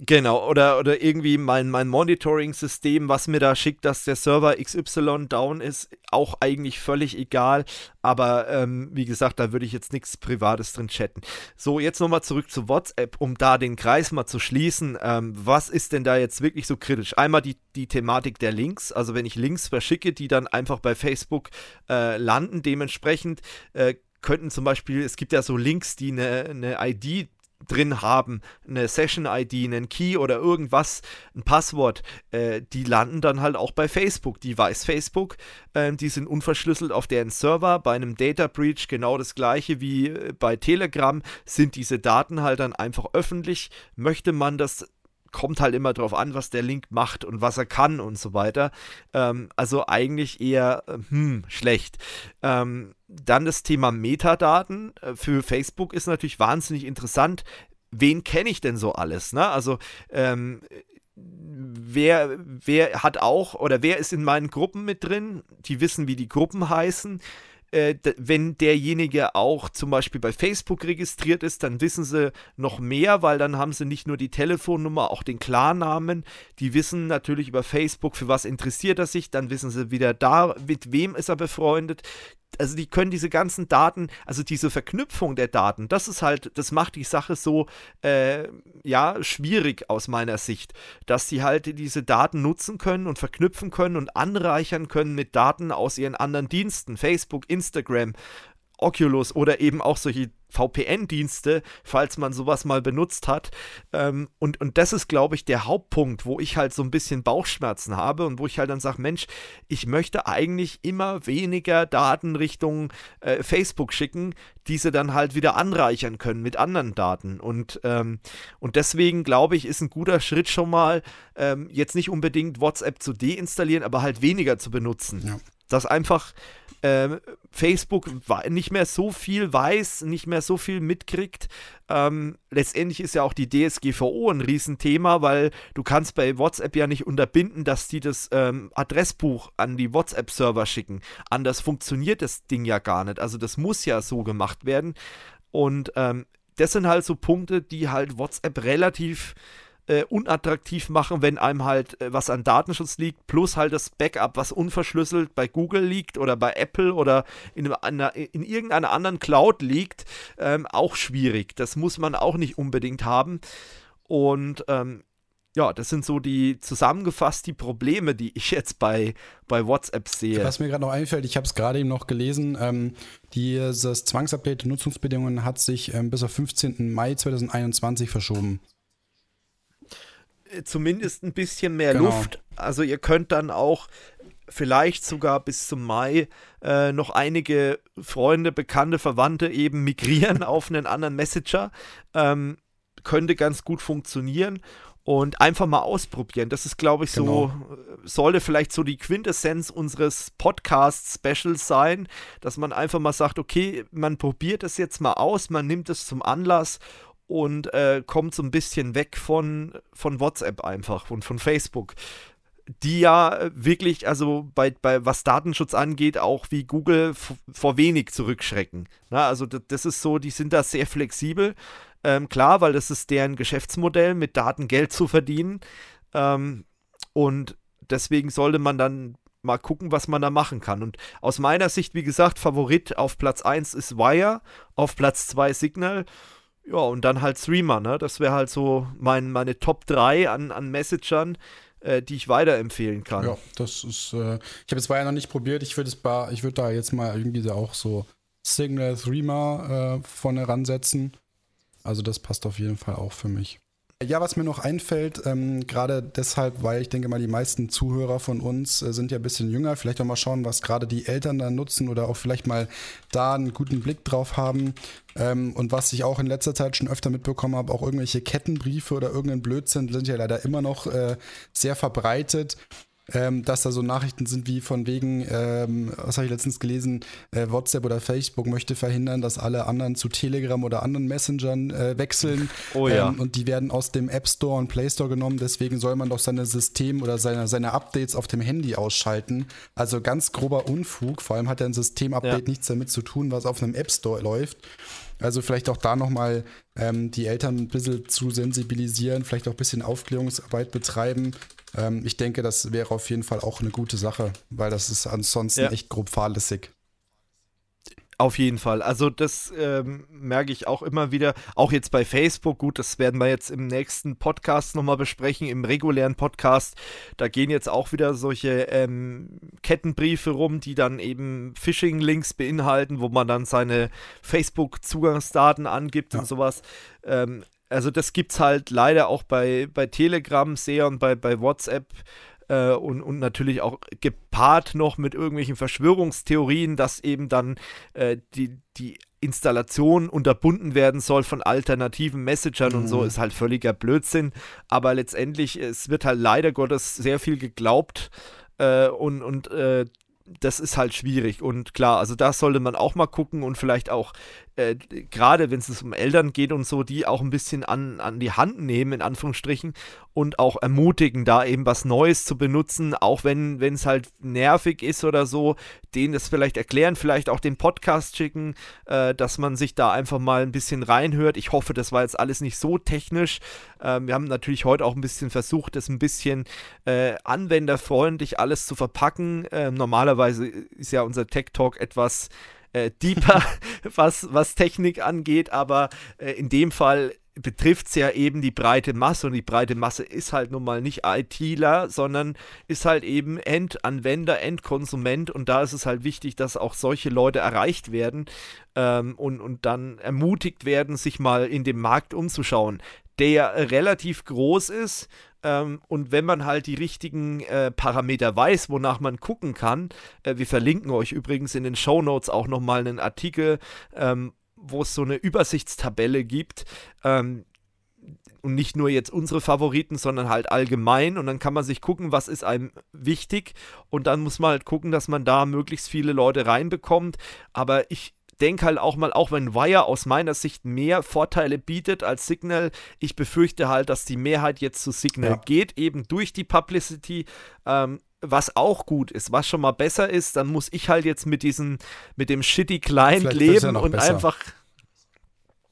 Genau, oder, oder irgendwie mein, mein Monitoring-System, was mir da schickt, dass der Server XY down ist, auch eigentlich völlig egal. Aber ähm, wie gesagt, da würde ich jetzt nichts Privates drin chatten. So, jetzt nochmal zurück zu WhatsApp, um da den Kreis mal zu schließen. Ähm, was ist denn da jetzt wirklich so kritisch? Einmal die, die Thematik der Links, also wenn ich Links verschicke, die dann einfach bei Facebook äh, landen, dementsprechend. Äh, könnten zum Beispiel, es gibt ja so Links, die eine, eine ID drin haben, eine Session-ID, einen Key oder irgendwas, ein Passwort, äh, die landen dann halt auch bei Facebook. Die weiß Facebook, äh, die sind unverschlüsselt auf deren Server. Bei einem Data Breach genau das gleiche wie äh, bei Telegram sind diese Daten halt dann einfach öffentlich. Möchte man das kommt halt immer drauf an, was der Link macht und was er kann und so weiter. Ähm, also eigentlich eher äh, hm, schlecht. Ähm, dann das Thema Metadaten äh, für Facebook ist natürlich wahnsinnig interessant. Wen kenne ich denn so alles? Ne? Also ähm, wer, wer hat auch oder wer ist in meinen Gruppen mit drin? Die wissen, wie die Gruppen heißen äh, wenn derjenige auch zum Beispiel bei Facebook registriert ist, dann wissen sie noch mehr, weil dann haben sie nicht nur die Telefonnummer, auch den Klarnamen. Die wissen natürlich über Facebook, für was interessiert er sich, dann wissen sie wieder da, mit wem ist er befreundet also die können diese ganzen Daten, also diese Verknüpfung der Daten, das ist halt, das macht die Sache so, äh, ja, schwierig aus meiner Sicht, dass sie halt diese Daten nutzen können und verknüpfen können und anreichern können mit Daten aus ihren anderen Diensten, Facebook, Instagram, Oculus oder eben auch solche VPN-Dienste, falls man sowas mal benutzt hat. Ähm, und, und das ist, glaube ich, der Hauptpunkt, wo ich halt so ein bisschen Bauchschmerzen habe und wo ich halt dann sage, Mensch, ich möchte eigentlich immer weniger Daten Richtung äh, Facebook schicken, diese dann halt wieder anreichern können mit anderen Daten. Und, ähm, und deswegen, glaube ich, ist ein guter Schritt schon mal, ähm, jetzt nicht unbedingt WhatsApp zu deinstallieren, aber halt weniger zu benutzen. Ja. Das einfach äh, Facebook nicht mehr so viel weiß, nicht mehr so viel mitkriegt. Ähm, letztendlich ist ja auch die DSGVO ein Riesenthema, weil du kannst bei WhatsApp ja nicht unterbinden, dass die das ähm, Adressbuch an die WhatsApp-Server schicken. Anders funktioniert das Ding ja gar nicht. Also das muss ja so gemacht werden. Und ähm, das sind halt so Punkte, die halt WhatsApp relativ äh, unattraktiv machen, wenn einem halt äh, was an Datenschutz liegt, plus halt das Backup, was unverschlüsselt bei Google liegt oder bei Apple oder in, einer, in irgendeiner anderen Cloud liegt, ähm, auch schwierig. Das muss man auch nicht unbedingt haben. Und ähm, ja, das sind so die zusammengefasst die Probleme, die ich jetzt bei, bei WhatsApp sehe. Was mir gerade noch einfällt, ich habe es gerade eben noch gelesen, ähm, dieses Zwangsupdate Nutzungsbedingungen hat sich ähm, bis auf 15. Mai 2021 verschoben zumindest ein bisschen mehr genau. Luft. Also ihr könnt dann auch vielleicht sogar bis zum Mai äh, noch einige Freunde, Bekannte, Verwandte eben migrieren auf einen anderen Messenger. Ähm, könnte ganz gut funktionieren und einfach mal ausprobieren. Das ist, glaube ich, genau. so, sollte vielleicht so die Quintessenz unseres Podcast-Specials sein, dass man einfach mal sagt, okay, man probiert es jetzt mal aus, man nimmt es zum Anlass und äh, kommt so ein bisschen weg von, von WhatsApp einfach und von Facebook. Die ja wirklich, also bei, bei was Datenschutz angeht, auch wie Google vor wenig zurückschrecken. Na, also das ist so, die sind da sehr flexibel. Ähm, klar, weil das ist deren Geschäftsmodell, mit Daten Geld zu verdienen. Ähm, und deswegen sollte man dann mal gucken, was man da machen kann. Und aus meiner Sicht, wie gesagt, Favorit auf Platz 1 ist Wire, auf Platz 2 Signal Ja, und dann halt Streamer, ne? Das wäre halt so mein, meine Top 3 an, an Messagern, äh, die ich weiterempfehlen kann. Ja, das ist, äh, ich habe es ja noch nicht probiert. Ich würde ich würde da jetzt mal irgendwie auch so Signal Threema äh, vorne ransetzen. Also das passt auf jeden Fall auch für mich. Ja, was mir noch einfällt, ähm, gerade deshalb, weil ich denke mal, die meisten Zuhörer von uns äh, sind ja ein bisschen jünger, vielleicht auch mal schauen, was gerade die Eltern da nutzen oder auch vielleicht mal da einen guten Blick drauf haben. Ähm, und was ich auch in letzter Zeit schon öfter mitbekommen habe, auch irgendwelche Kettenbriefe oder irgendein Blödsinn sind ja leider immer noch äh, sehr verbreitet ähm, dass da so Nachrichten sind wie von wegen, ähm, was habe ich letztens gelesen, äh, WhatsApp oder Facebook möchte verhindern, dass alle anderen zu Telegram oder anderen Messengern äh, wechseln. Oh ja. Ähm, und die werden aus dem App Store und Play Store genommen, deswegen soll man doch seine System oder seine, seine Updates auf dem Handy ausschalten. Also ganz grober Unfug, vor allem hat ja ein System-Update ja. nichts damit zu tun, was auf einem App Store läuft. Also vielleicht auch da nochmal ähm, die Eltern ein bisschen zu sensibilisieren, vielleicht auch ein bisschen Aufklärungsarbeit betreiben. Ähm, ich denke, das wäre auf jeden Fall auch eine gute Sache, weil das ist ansonsten ja. echt grob fahrlässig. Auf jeden Fall. Also das ähm, merke ich auch immer wieder, auch jetzt bei Facebook. Gut, das werden wir jetzt im nächsten Podcast nochmal besprechen, im regulären Podcast. Da gehen jetzt auch wieder solche ähm, Kettenbriefe rum, die dann eben Phishing-Links beinhalten, wo man dann seine Facebook-Zugangsdaten angibt ja. und sowas. Ähm, also das gibt es halt leider auch bei, bei Telegram sehr und bei, bei WhatsApp äh, und, und natürlich auch gepaart noch mit irgendwelchen Verschwörungstheorien, dass eben dann äh, die, die Installation unterbunden werden soll von alternativen Messagern mhm. und so, mhm. ist halt völliger Blödsinn. Aber letztendlich, es wird halt leider Gottes sehr viel geglaubt äh, und, und äh, das ist halt schwierig. Und klar, also da sollte man auch mal gucken und vielleicht auch äh, gerade wenn es um Eltern geht und so, die auch ein bisschen an, an die Hand nehmen, in Anführungsstrichen, und auch ermutigen, da eben was Neues zu benutzen, auch wenn es halt nervig ist oder so, denen das vielleicht erklären, vielleicht auch den Podcast schicken, äh, dass man sich da einfach mal ein bisschen reinhört. Ich hoffe, das war jetzt alles nicht so technisch. Äh, wir haben natürlich heute auch ein bisschen versucht, das ein bisschen äh, anwenderfreundlich alles zu verpacken. Ähm, normalerweise ist ja unser Tech Talk etwas äh, deeper, was, was Technik angeht, aber äh, in dem Fall betrifft es ja eben die breite Masse und die breite Masse ist halt nun mal nicht ITler, sondern ist halt eben Endanwender, Endkonsument und da ist es halt wichtig, dass auch solche Leute erreicht werden ähm, und, und dann ermutigt werden, sich mal in dem Markt umzuschauen, der relativ groß ist, ähm, und wenn man halt die richtigen äh, Parameter weiß, wonach man gucken kann, äh, wir verlinken euch übrigens in den Show Notes auch nochmal einen Artikel, ähm, wo es so eine Übersichtstabelle gibt, ähm, und nicht nur jetzt unsere Favoriten, sondern halt allgemein. Und dann kann man sich gucken, was ist einem wichtig. Und dann muss man halt gucken, dass man da möglichst viele Leute reinbekommt. Aber ich denke halt auch mal, auch wenn Wire aus meiner Sicht mehr Vorteile bietet als Signal, ich befürchte halt, dass die Mehrheit jetzt zu Signal ja. geht, eben durch die Publicity. Ähm, was auch gut ist, was schon mal besser ist, dann muss ich halt jetzt mit diesem, mit dem shitty Client Vielleicht leben und besser. einfach.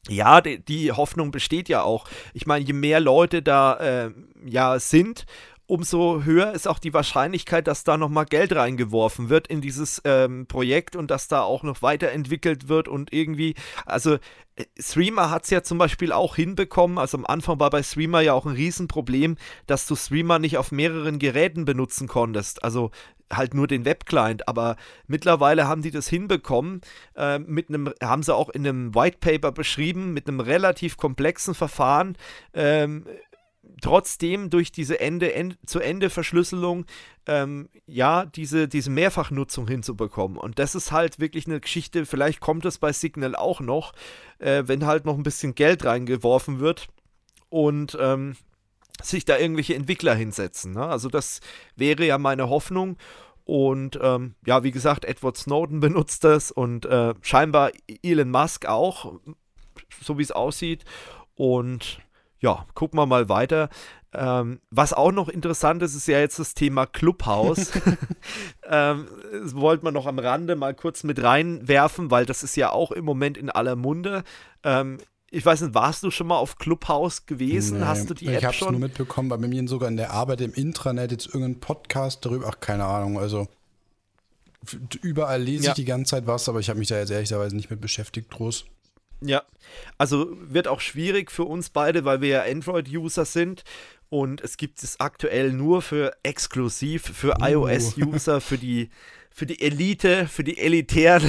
Ja, die, die, Hoffnung besteht ja auch. Ich meine, je mehr Leute da äh, ja sind umso höher ist auch die Wahrscheinlichkeit, dass da nochmal Geld reingeworfen wird in dieses ähm, Projekt und dass da auch noch weiterentwickelt wird und irgendwie, also äh, Streamer hat es ja zum Beispiel auch hinbekommen, also am Anfang war bei Streamer ja auch ein Riesenproblem, dass du Streamer nicht auf mehreren Geräten benutzen konntest, also halt nur den Webclient, aber mittlerweile haben die das hinbekommen, äh, mit einem, haben sie auch in einem White Paper beschrieben, mit einem relativ komplexen Verfahren, ähm, trotzdem durch diese Ende, End, zu Ende Verschlüsselung ähm, ja diese, diese Mehrfachnutzung hinzubekommen. Und das ist halt wirklich eine Geschichte, vielleicht kommt es bei Signal auch noch, äh, wenn halt noch ein bisschen Geld reingeworfen wird und ähm, sich da irgendwelche Entwickler hinsetzen. Ne? Also das wäre ja meine Hoffnung. Und ähm, ja, wie gesagt, Edward Snowden benutzt das und äh, scheinbar Elon Musk auch, so wie es aussieht. Und ja, gucken wir mal weiter. Ähm, was auch noch interessant ist, ist ja jetzt das Thema Clubhouse. ähm, das wollte man noch am Rande mal kurz mit reinwerfen, weil das ist ja auch im Moment in aller Munde. Ähm, ich weiß nicht, warst du schon mal auf Clubhouse gewesen? Nee, Hast du die App ich hab's schon? Ich habe nur mitbekommen, weil bei mir sogar in der Arbeit im Intranet jetzt irgendein Podcast darüber, ach keine Ahnung, also überall lese ja. ich die ganze Zeit was, aber ich habe mich da jetzt ehrlicherweise nicht mit beschäftigt groß. Ja, also wird auch schwierig für uns beide, weil wir ja Android-User sind und es gibt es aktuell nur für exklusiv für uh. iOS-User, für die für die Elite, für die elitären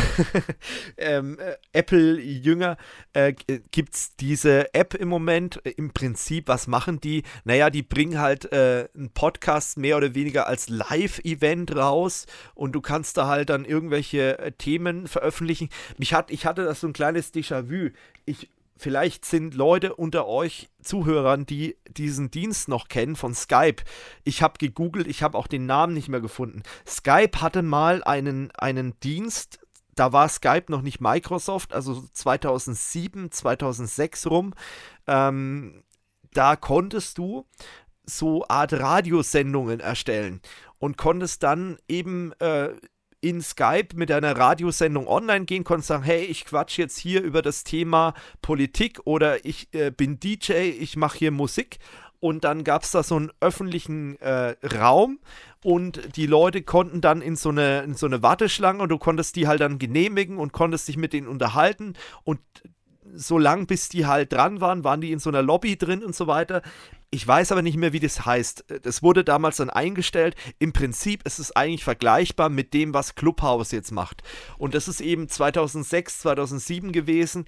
ähm, äh, Apple-Jünger äh, gibt es diese App im Moment. Im Prinzip, was machen die? Naja, die bringen halt äh, einen Podcast mehr oder weniger als Live-Event raus und du kannst da halt dann irgendwelche äh, Themen veröffentlichen. Mich hat, ich hatte das so ein kleines Déjà-vu. Ich vielleicht sind Leute unter euch Zuhörern, die diesen Dienst noch kennen von Skype. Ich habe gegoogelt, ich habe auch den Namen nicht mehr gefunden. Skype hatte mal einen, einen Dienst, da war Skype noch nicht Microsoft, also 2007, 2006 rum. Ähm, da konntest du so Art Radiosendungen erstellen und konntest dann eben äh, in Skype mit einer Radiosendung online gehen, konntest sagen, hey, ich quatsch jetzt hier über das Thema Politik oder ich äh, bin DJ, ich mache hier Musik. Und dann gab es da so einen öffentlichen äh, Raum und die Leute konnten dann in so, eine, in so eine Warteschlange und du konntest die halt dann genehmigen und konntest dich mit denen unterhalten und so lang, bis die halt dran waren, waren die in so einer Lobby drin und so weiter. Ich weiß aber nicht mehr, wie das heißt. Das wurde damals dann eingestellt. Im Prinzip ist es eigentlich vergleichbar mit dem, was Clubhouse jetzt macht. Und das ist eben 2006, 2007 gewesen.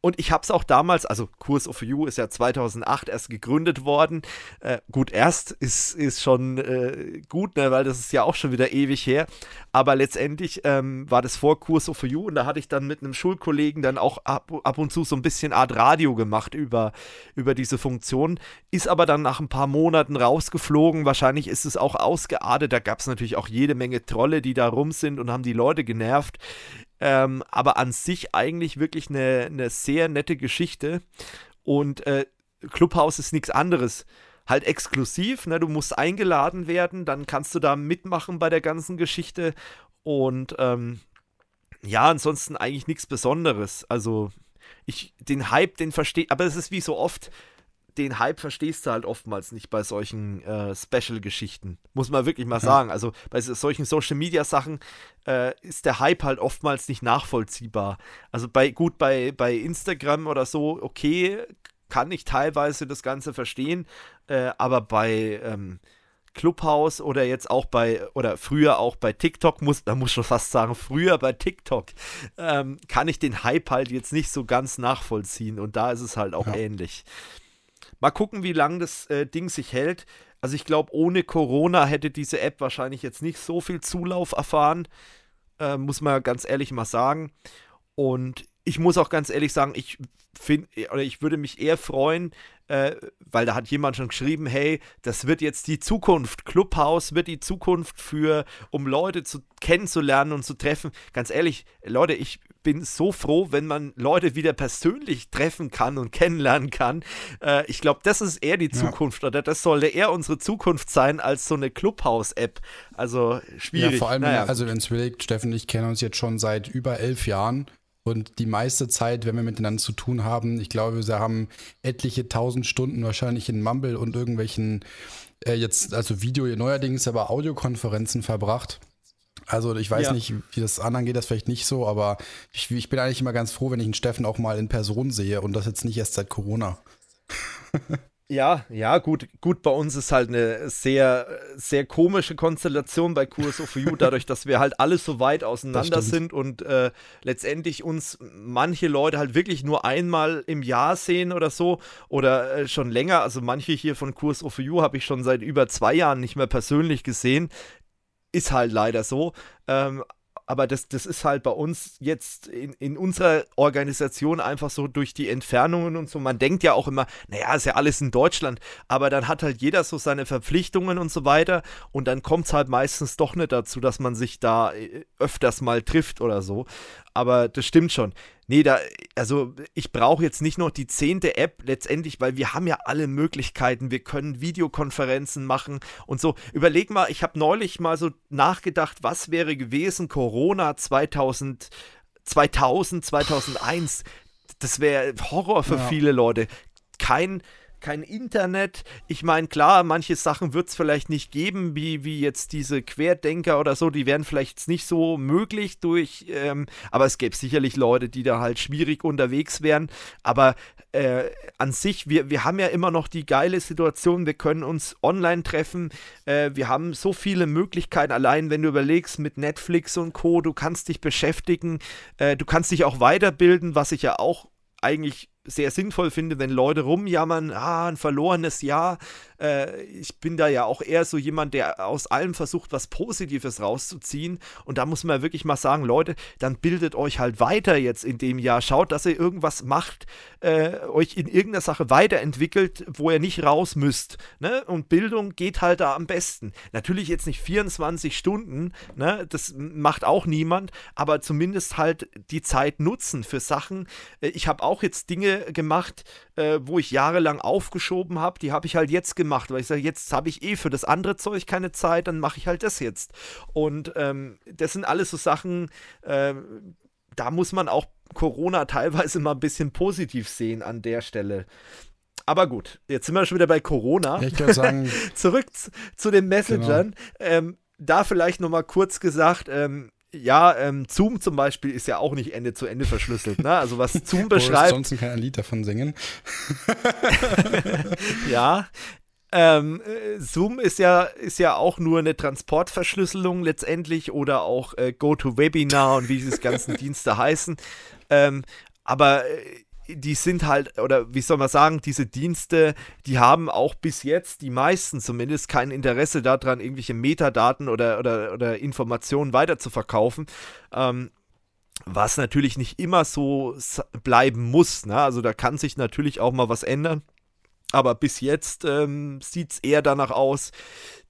Und ich habe es auch damals, also Kurs of You ist ja 2008 erst gegründet worden. Äh, gut, erst ist, ist schon äh, gut, ne, weil das ist ja auch schon wieder ewig her. Aber letztendlich ähm, war das vor Kurs of You und da hatte ich dann mit einem Schulkollegen dann auch ab, ab und zu so ein bisschen Art Radio gemacht über, über diese Funktion. Ist aber dann nach ein paar Monaten rausgeflogen. Wahrscheinlich ist es auch ausgeartet. Da gab es natürlich auch jede Menge Trolle, die da rum sind und haben die Leute genervt. Ähm, aber an sich eigentlich wirklich eine, eine sehr nette Geschichte. Und äh, Clubhouse ist nichts anderes. Halt exklusiv, ne? du musst eingeladen werden, dann kannst du da mitmachen bei der ganzen Geschichte. Und ähm, ja, ansonsten eigentlich nichts Besonderes. Also ich, den Hype, den verstehe, aber es ist wie so oft, den Hype verstehst du halt oftmals nicht bei solchen äh, Special-Geschichten. Muss man wirklich mal ja. sagen. Also bei solchen Social-Media-Sachen äh, ist der Hype halt oftmals nicht nachvollziehbar. Also bei gut, bei, bei Instagram oder so, okay, kann ich teilweise das Ganze verstehen, äh, aber bei ähm, Clubhouse oder jetzt auch bei, oder früher auch bei TikTok, muss, da muss schon fast sagen, früher bei TikTok, ähm, kann ich den Hype halt jetzt nicht so ganz nachvollziehen und da ist es halt auch ja. ähnlich. Mal gucken, wie lange das äh, Ding sich hält. Also ich glaube, ohne Corona hätte diese App wahrscheinlich jetzt nicht so viel Zulauf erfahren. Äh, muss man ganz ehrlich mal sagen. Und ich muss auch ganz ehrlich sagen, ich finde, oder ich würde mich eher freuen, äh, weil da hat jemand schon geschrieben, hey, das wird jetzt die Zukunft. Clubhouse wird die Zukunft für, um Leute zu kennenzulernen und zu treffen. Ganz ehrlich, Leute, ich bin so froh, wenn man Leute wieder persönlich treffen kann und kennenlernen kann. Äh, ich glaube, das ist eher die ja. Zukunft oder das sollte eher unsere Zukunft sein als so eine Clubhouse-App. Also schwierig. Ja, vor allem, naja. also wenn es überlegt, Steffen und ich kennen uns jetzt schon seit über elf Jahren. Und die meiste Zeit, wenn wir miteinander zu tun haben, ich glaube, wir haben etliche tausend Stunden wahrscheinlich in Mumble und irgendwelchen, äh, jetzt, also Video neuerdings, aber Audiokonferenzen verbracht. Also ich weiß ja. nicht, wie das anderen geht, das vielleicht nicht so, aber ich, ich, bin eigentlich immer ganz froh, wenn ich einen Steffen auch mal in Person sehe und das jetzt nicht erst seit Corona. ja, ja, gut, gut, bei uns ist halt eine sehr, sehr komische Konstellation bei Kurs of You, dadurch, dass wir halt alle so weit auseinander sind und äh, letztendlich uns manche Leute halt wirklich nur einmal im Jahr sehen oder so oder äh, schon länger. Also manche hier von Kurs of You habe ich schon seit über zwei Jahren nicht mehr persönlich gesehen ist halt leider so. Ähm, aber das, das ist halt bei uns jetzt in, in unserer Organisation einfach so durch die Entfernungen und so. Man denkt ja auch immer, naja, ist ja alles in Deutschland, aber dann hat halt jeder so seine Verpflichtungen und so weiter und dann kommt es halt meistens doch nicht dazu, dass man sich da äh, öfters mal trifft oder so. Aber das stimmt schon. Nee, da, also ich brauche jetzt nicht noch die zehnte App letztendlich, weil wir haben ja alle Möglichkeiten. Wir können Videokonferenzen machen und so. Überleg mal, ich habe neulich mal so nachgedacht, was wäre gewesen Corona 2000, 2000 2001. Das wäre Horror für ja. viele Leute. Kein, kein Internet. Ich meine, klar, manche Sachen wird es vielleicht nicht geben, wie, wie jetzt diese Querdenker oder so, die wären vielleicht nicht so möglich durch, ähm, aber es gäbe sicherlich Leute, die da halt schwierig unterwegs wären. Aber äh, an sich, wir, wir haben ja immer noch die geile Situation, wir können uns online treffen, äh, wir haben so viele Möglichkeiten, allein wenn du überlegst mit Netflix und Co., du kannst dich beschäftigen, äh, du kannst dich auch weiterbilden, was ich ja auch eigentlich sehr sinnvoll finde, wenn Leute rumjammern, ah, ein verlorenes Jahr. Äh, ich bin da ja auch eher so jemand, der aus allem versucht, was Positives rauszuziehen. Und da muss man wirklich mal sagen, Leute, dann bildet euch halt weiter jetzt in dem Jahr. Schaut, dass ihr irgendwas macht, äh, euch in irgendeiner Sache weiterentwickelt, wo ihr nicht raus müsst. Ne? Und Bildung geht halt da am besten. Natürlich jetzt nicht 24 Stunden, ne? das macht auch niemand, aber zumindest halt die Zeit nutzen für Sachen. Äh, ich habe auch jetzt Dinge gemacht, äh, wo ich jahrelang aufgeschoben habe. Die habe ich halt jetzt gemacht, weil ich sage, jetzt habe ich eh für das andere Zeug keine Zeit, dann mache ich halt das jetzt. Und ähm, das sind alles so Sachen, äh, da muss man auch Corona teilweise mal ein bisschen positiv sehen an der Stelle. Aber gut, jetzt sind wir schon wieder bei Corona. Ich würde sagen. Zurück zu, zu, den Messengern. Genau. Ähm, da vielleicht nochmal kurz gesagt, ähm, ja, ähm, Zoom zum Beispiel ist ja auch nicht Ende zu Ende verschlüsselt. Ne? Also was Zoom beschreibt. Ansonsten kann ein Lied davon singen. ja. Ähm, äh, Zoom ist ja, ist ja auch nur eine Transportverschlüsselung letztendlich oder auch äh, GoToWebinar und wie diese ganzen Dienste heißen. Ähm, aber äh, die sind halt, oder wie soll man sagen, diese Dienste, die haben auch bis jetzt, die meisten zumindest, kein Interesse daran, irgendwelche Metadaten oder, oder, oder Informationen weiter zu verkaufen. Ähm, was natürlich nicht immer so bleiben muss. Ne? Also da kann sich natürlich auch mal was ändern. Aber bis jetzt ähm, sieht es eher danach aus,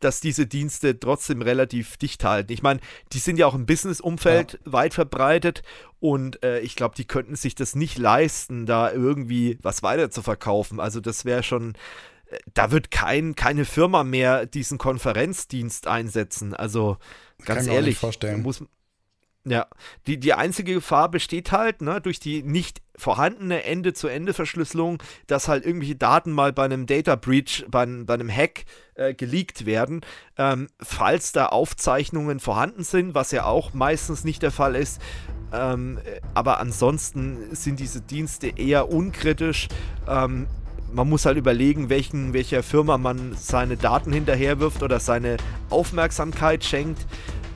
dass diese Dienste trotzdem relativ dicht halten. Ich meine, die sind ja auch im Business-Umfeld ja. weit verbreitet und äh, ich glaube, die könnten sich das nicht leisten, da irgendwie was weiter zu verkaufen. Also das wäre schon, äh, da wird kein, keine Firma mehr diesen Konferenzdienst einsetzen. Also ganz ehrlich, muss, ja, die, die einzige Gefahr besteht halt, ne, durch die nicht vorhandene Ende-zu-Ende-Verschlüsselung, dass halt irgendwelche Daten mal bei einem Data Breach, bei, bei einem Hack äh, geleakt werden. Ähm, falls da Aufzeichnungen vorhanden sind, was ja auch meistens nicht der Fall ist. Ähm, aber ansonsten sind diese Dienste eher unkritisch. Ähm, man muss halt überlegen, welchen, welcher Firma man seine Daten hinterherwirft oder seine Aufmerksamkeit schenkt.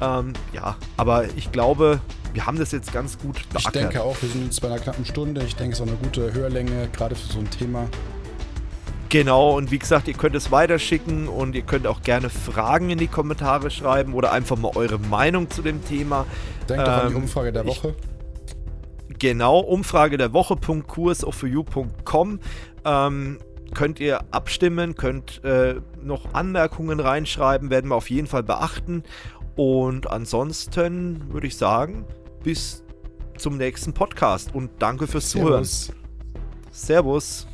Ähm, ja, aber ich glaube, wir haben das jetzt ganz gut beackert. Ich denke auch, wir sind jetzt bei einer knappen Stunde. Ich denke, es ist auch eine gute Hörlänge, gerade für so ein Thema. Genau, und wie gesagt, ihr könnt es weiterschicken und ihr könnt auch gerne Fragen in die Kommentare schreiben oder einfach mal eure Meinung zu dem Thema. Denkt ähm, an die ähm, Umfrage der Woche. Ich, genau, Umfrage der Woche.kursoforyou.com. Ähm, könnt ihr abstimmen, könnt äh, noch Anmerkungen reinschreiben, werden wir auf jeden Fall beachten. Und ansonsten würde ich sagen, bis zum nächsten Podcast und danke fürs Servus. Zuhören. Servus.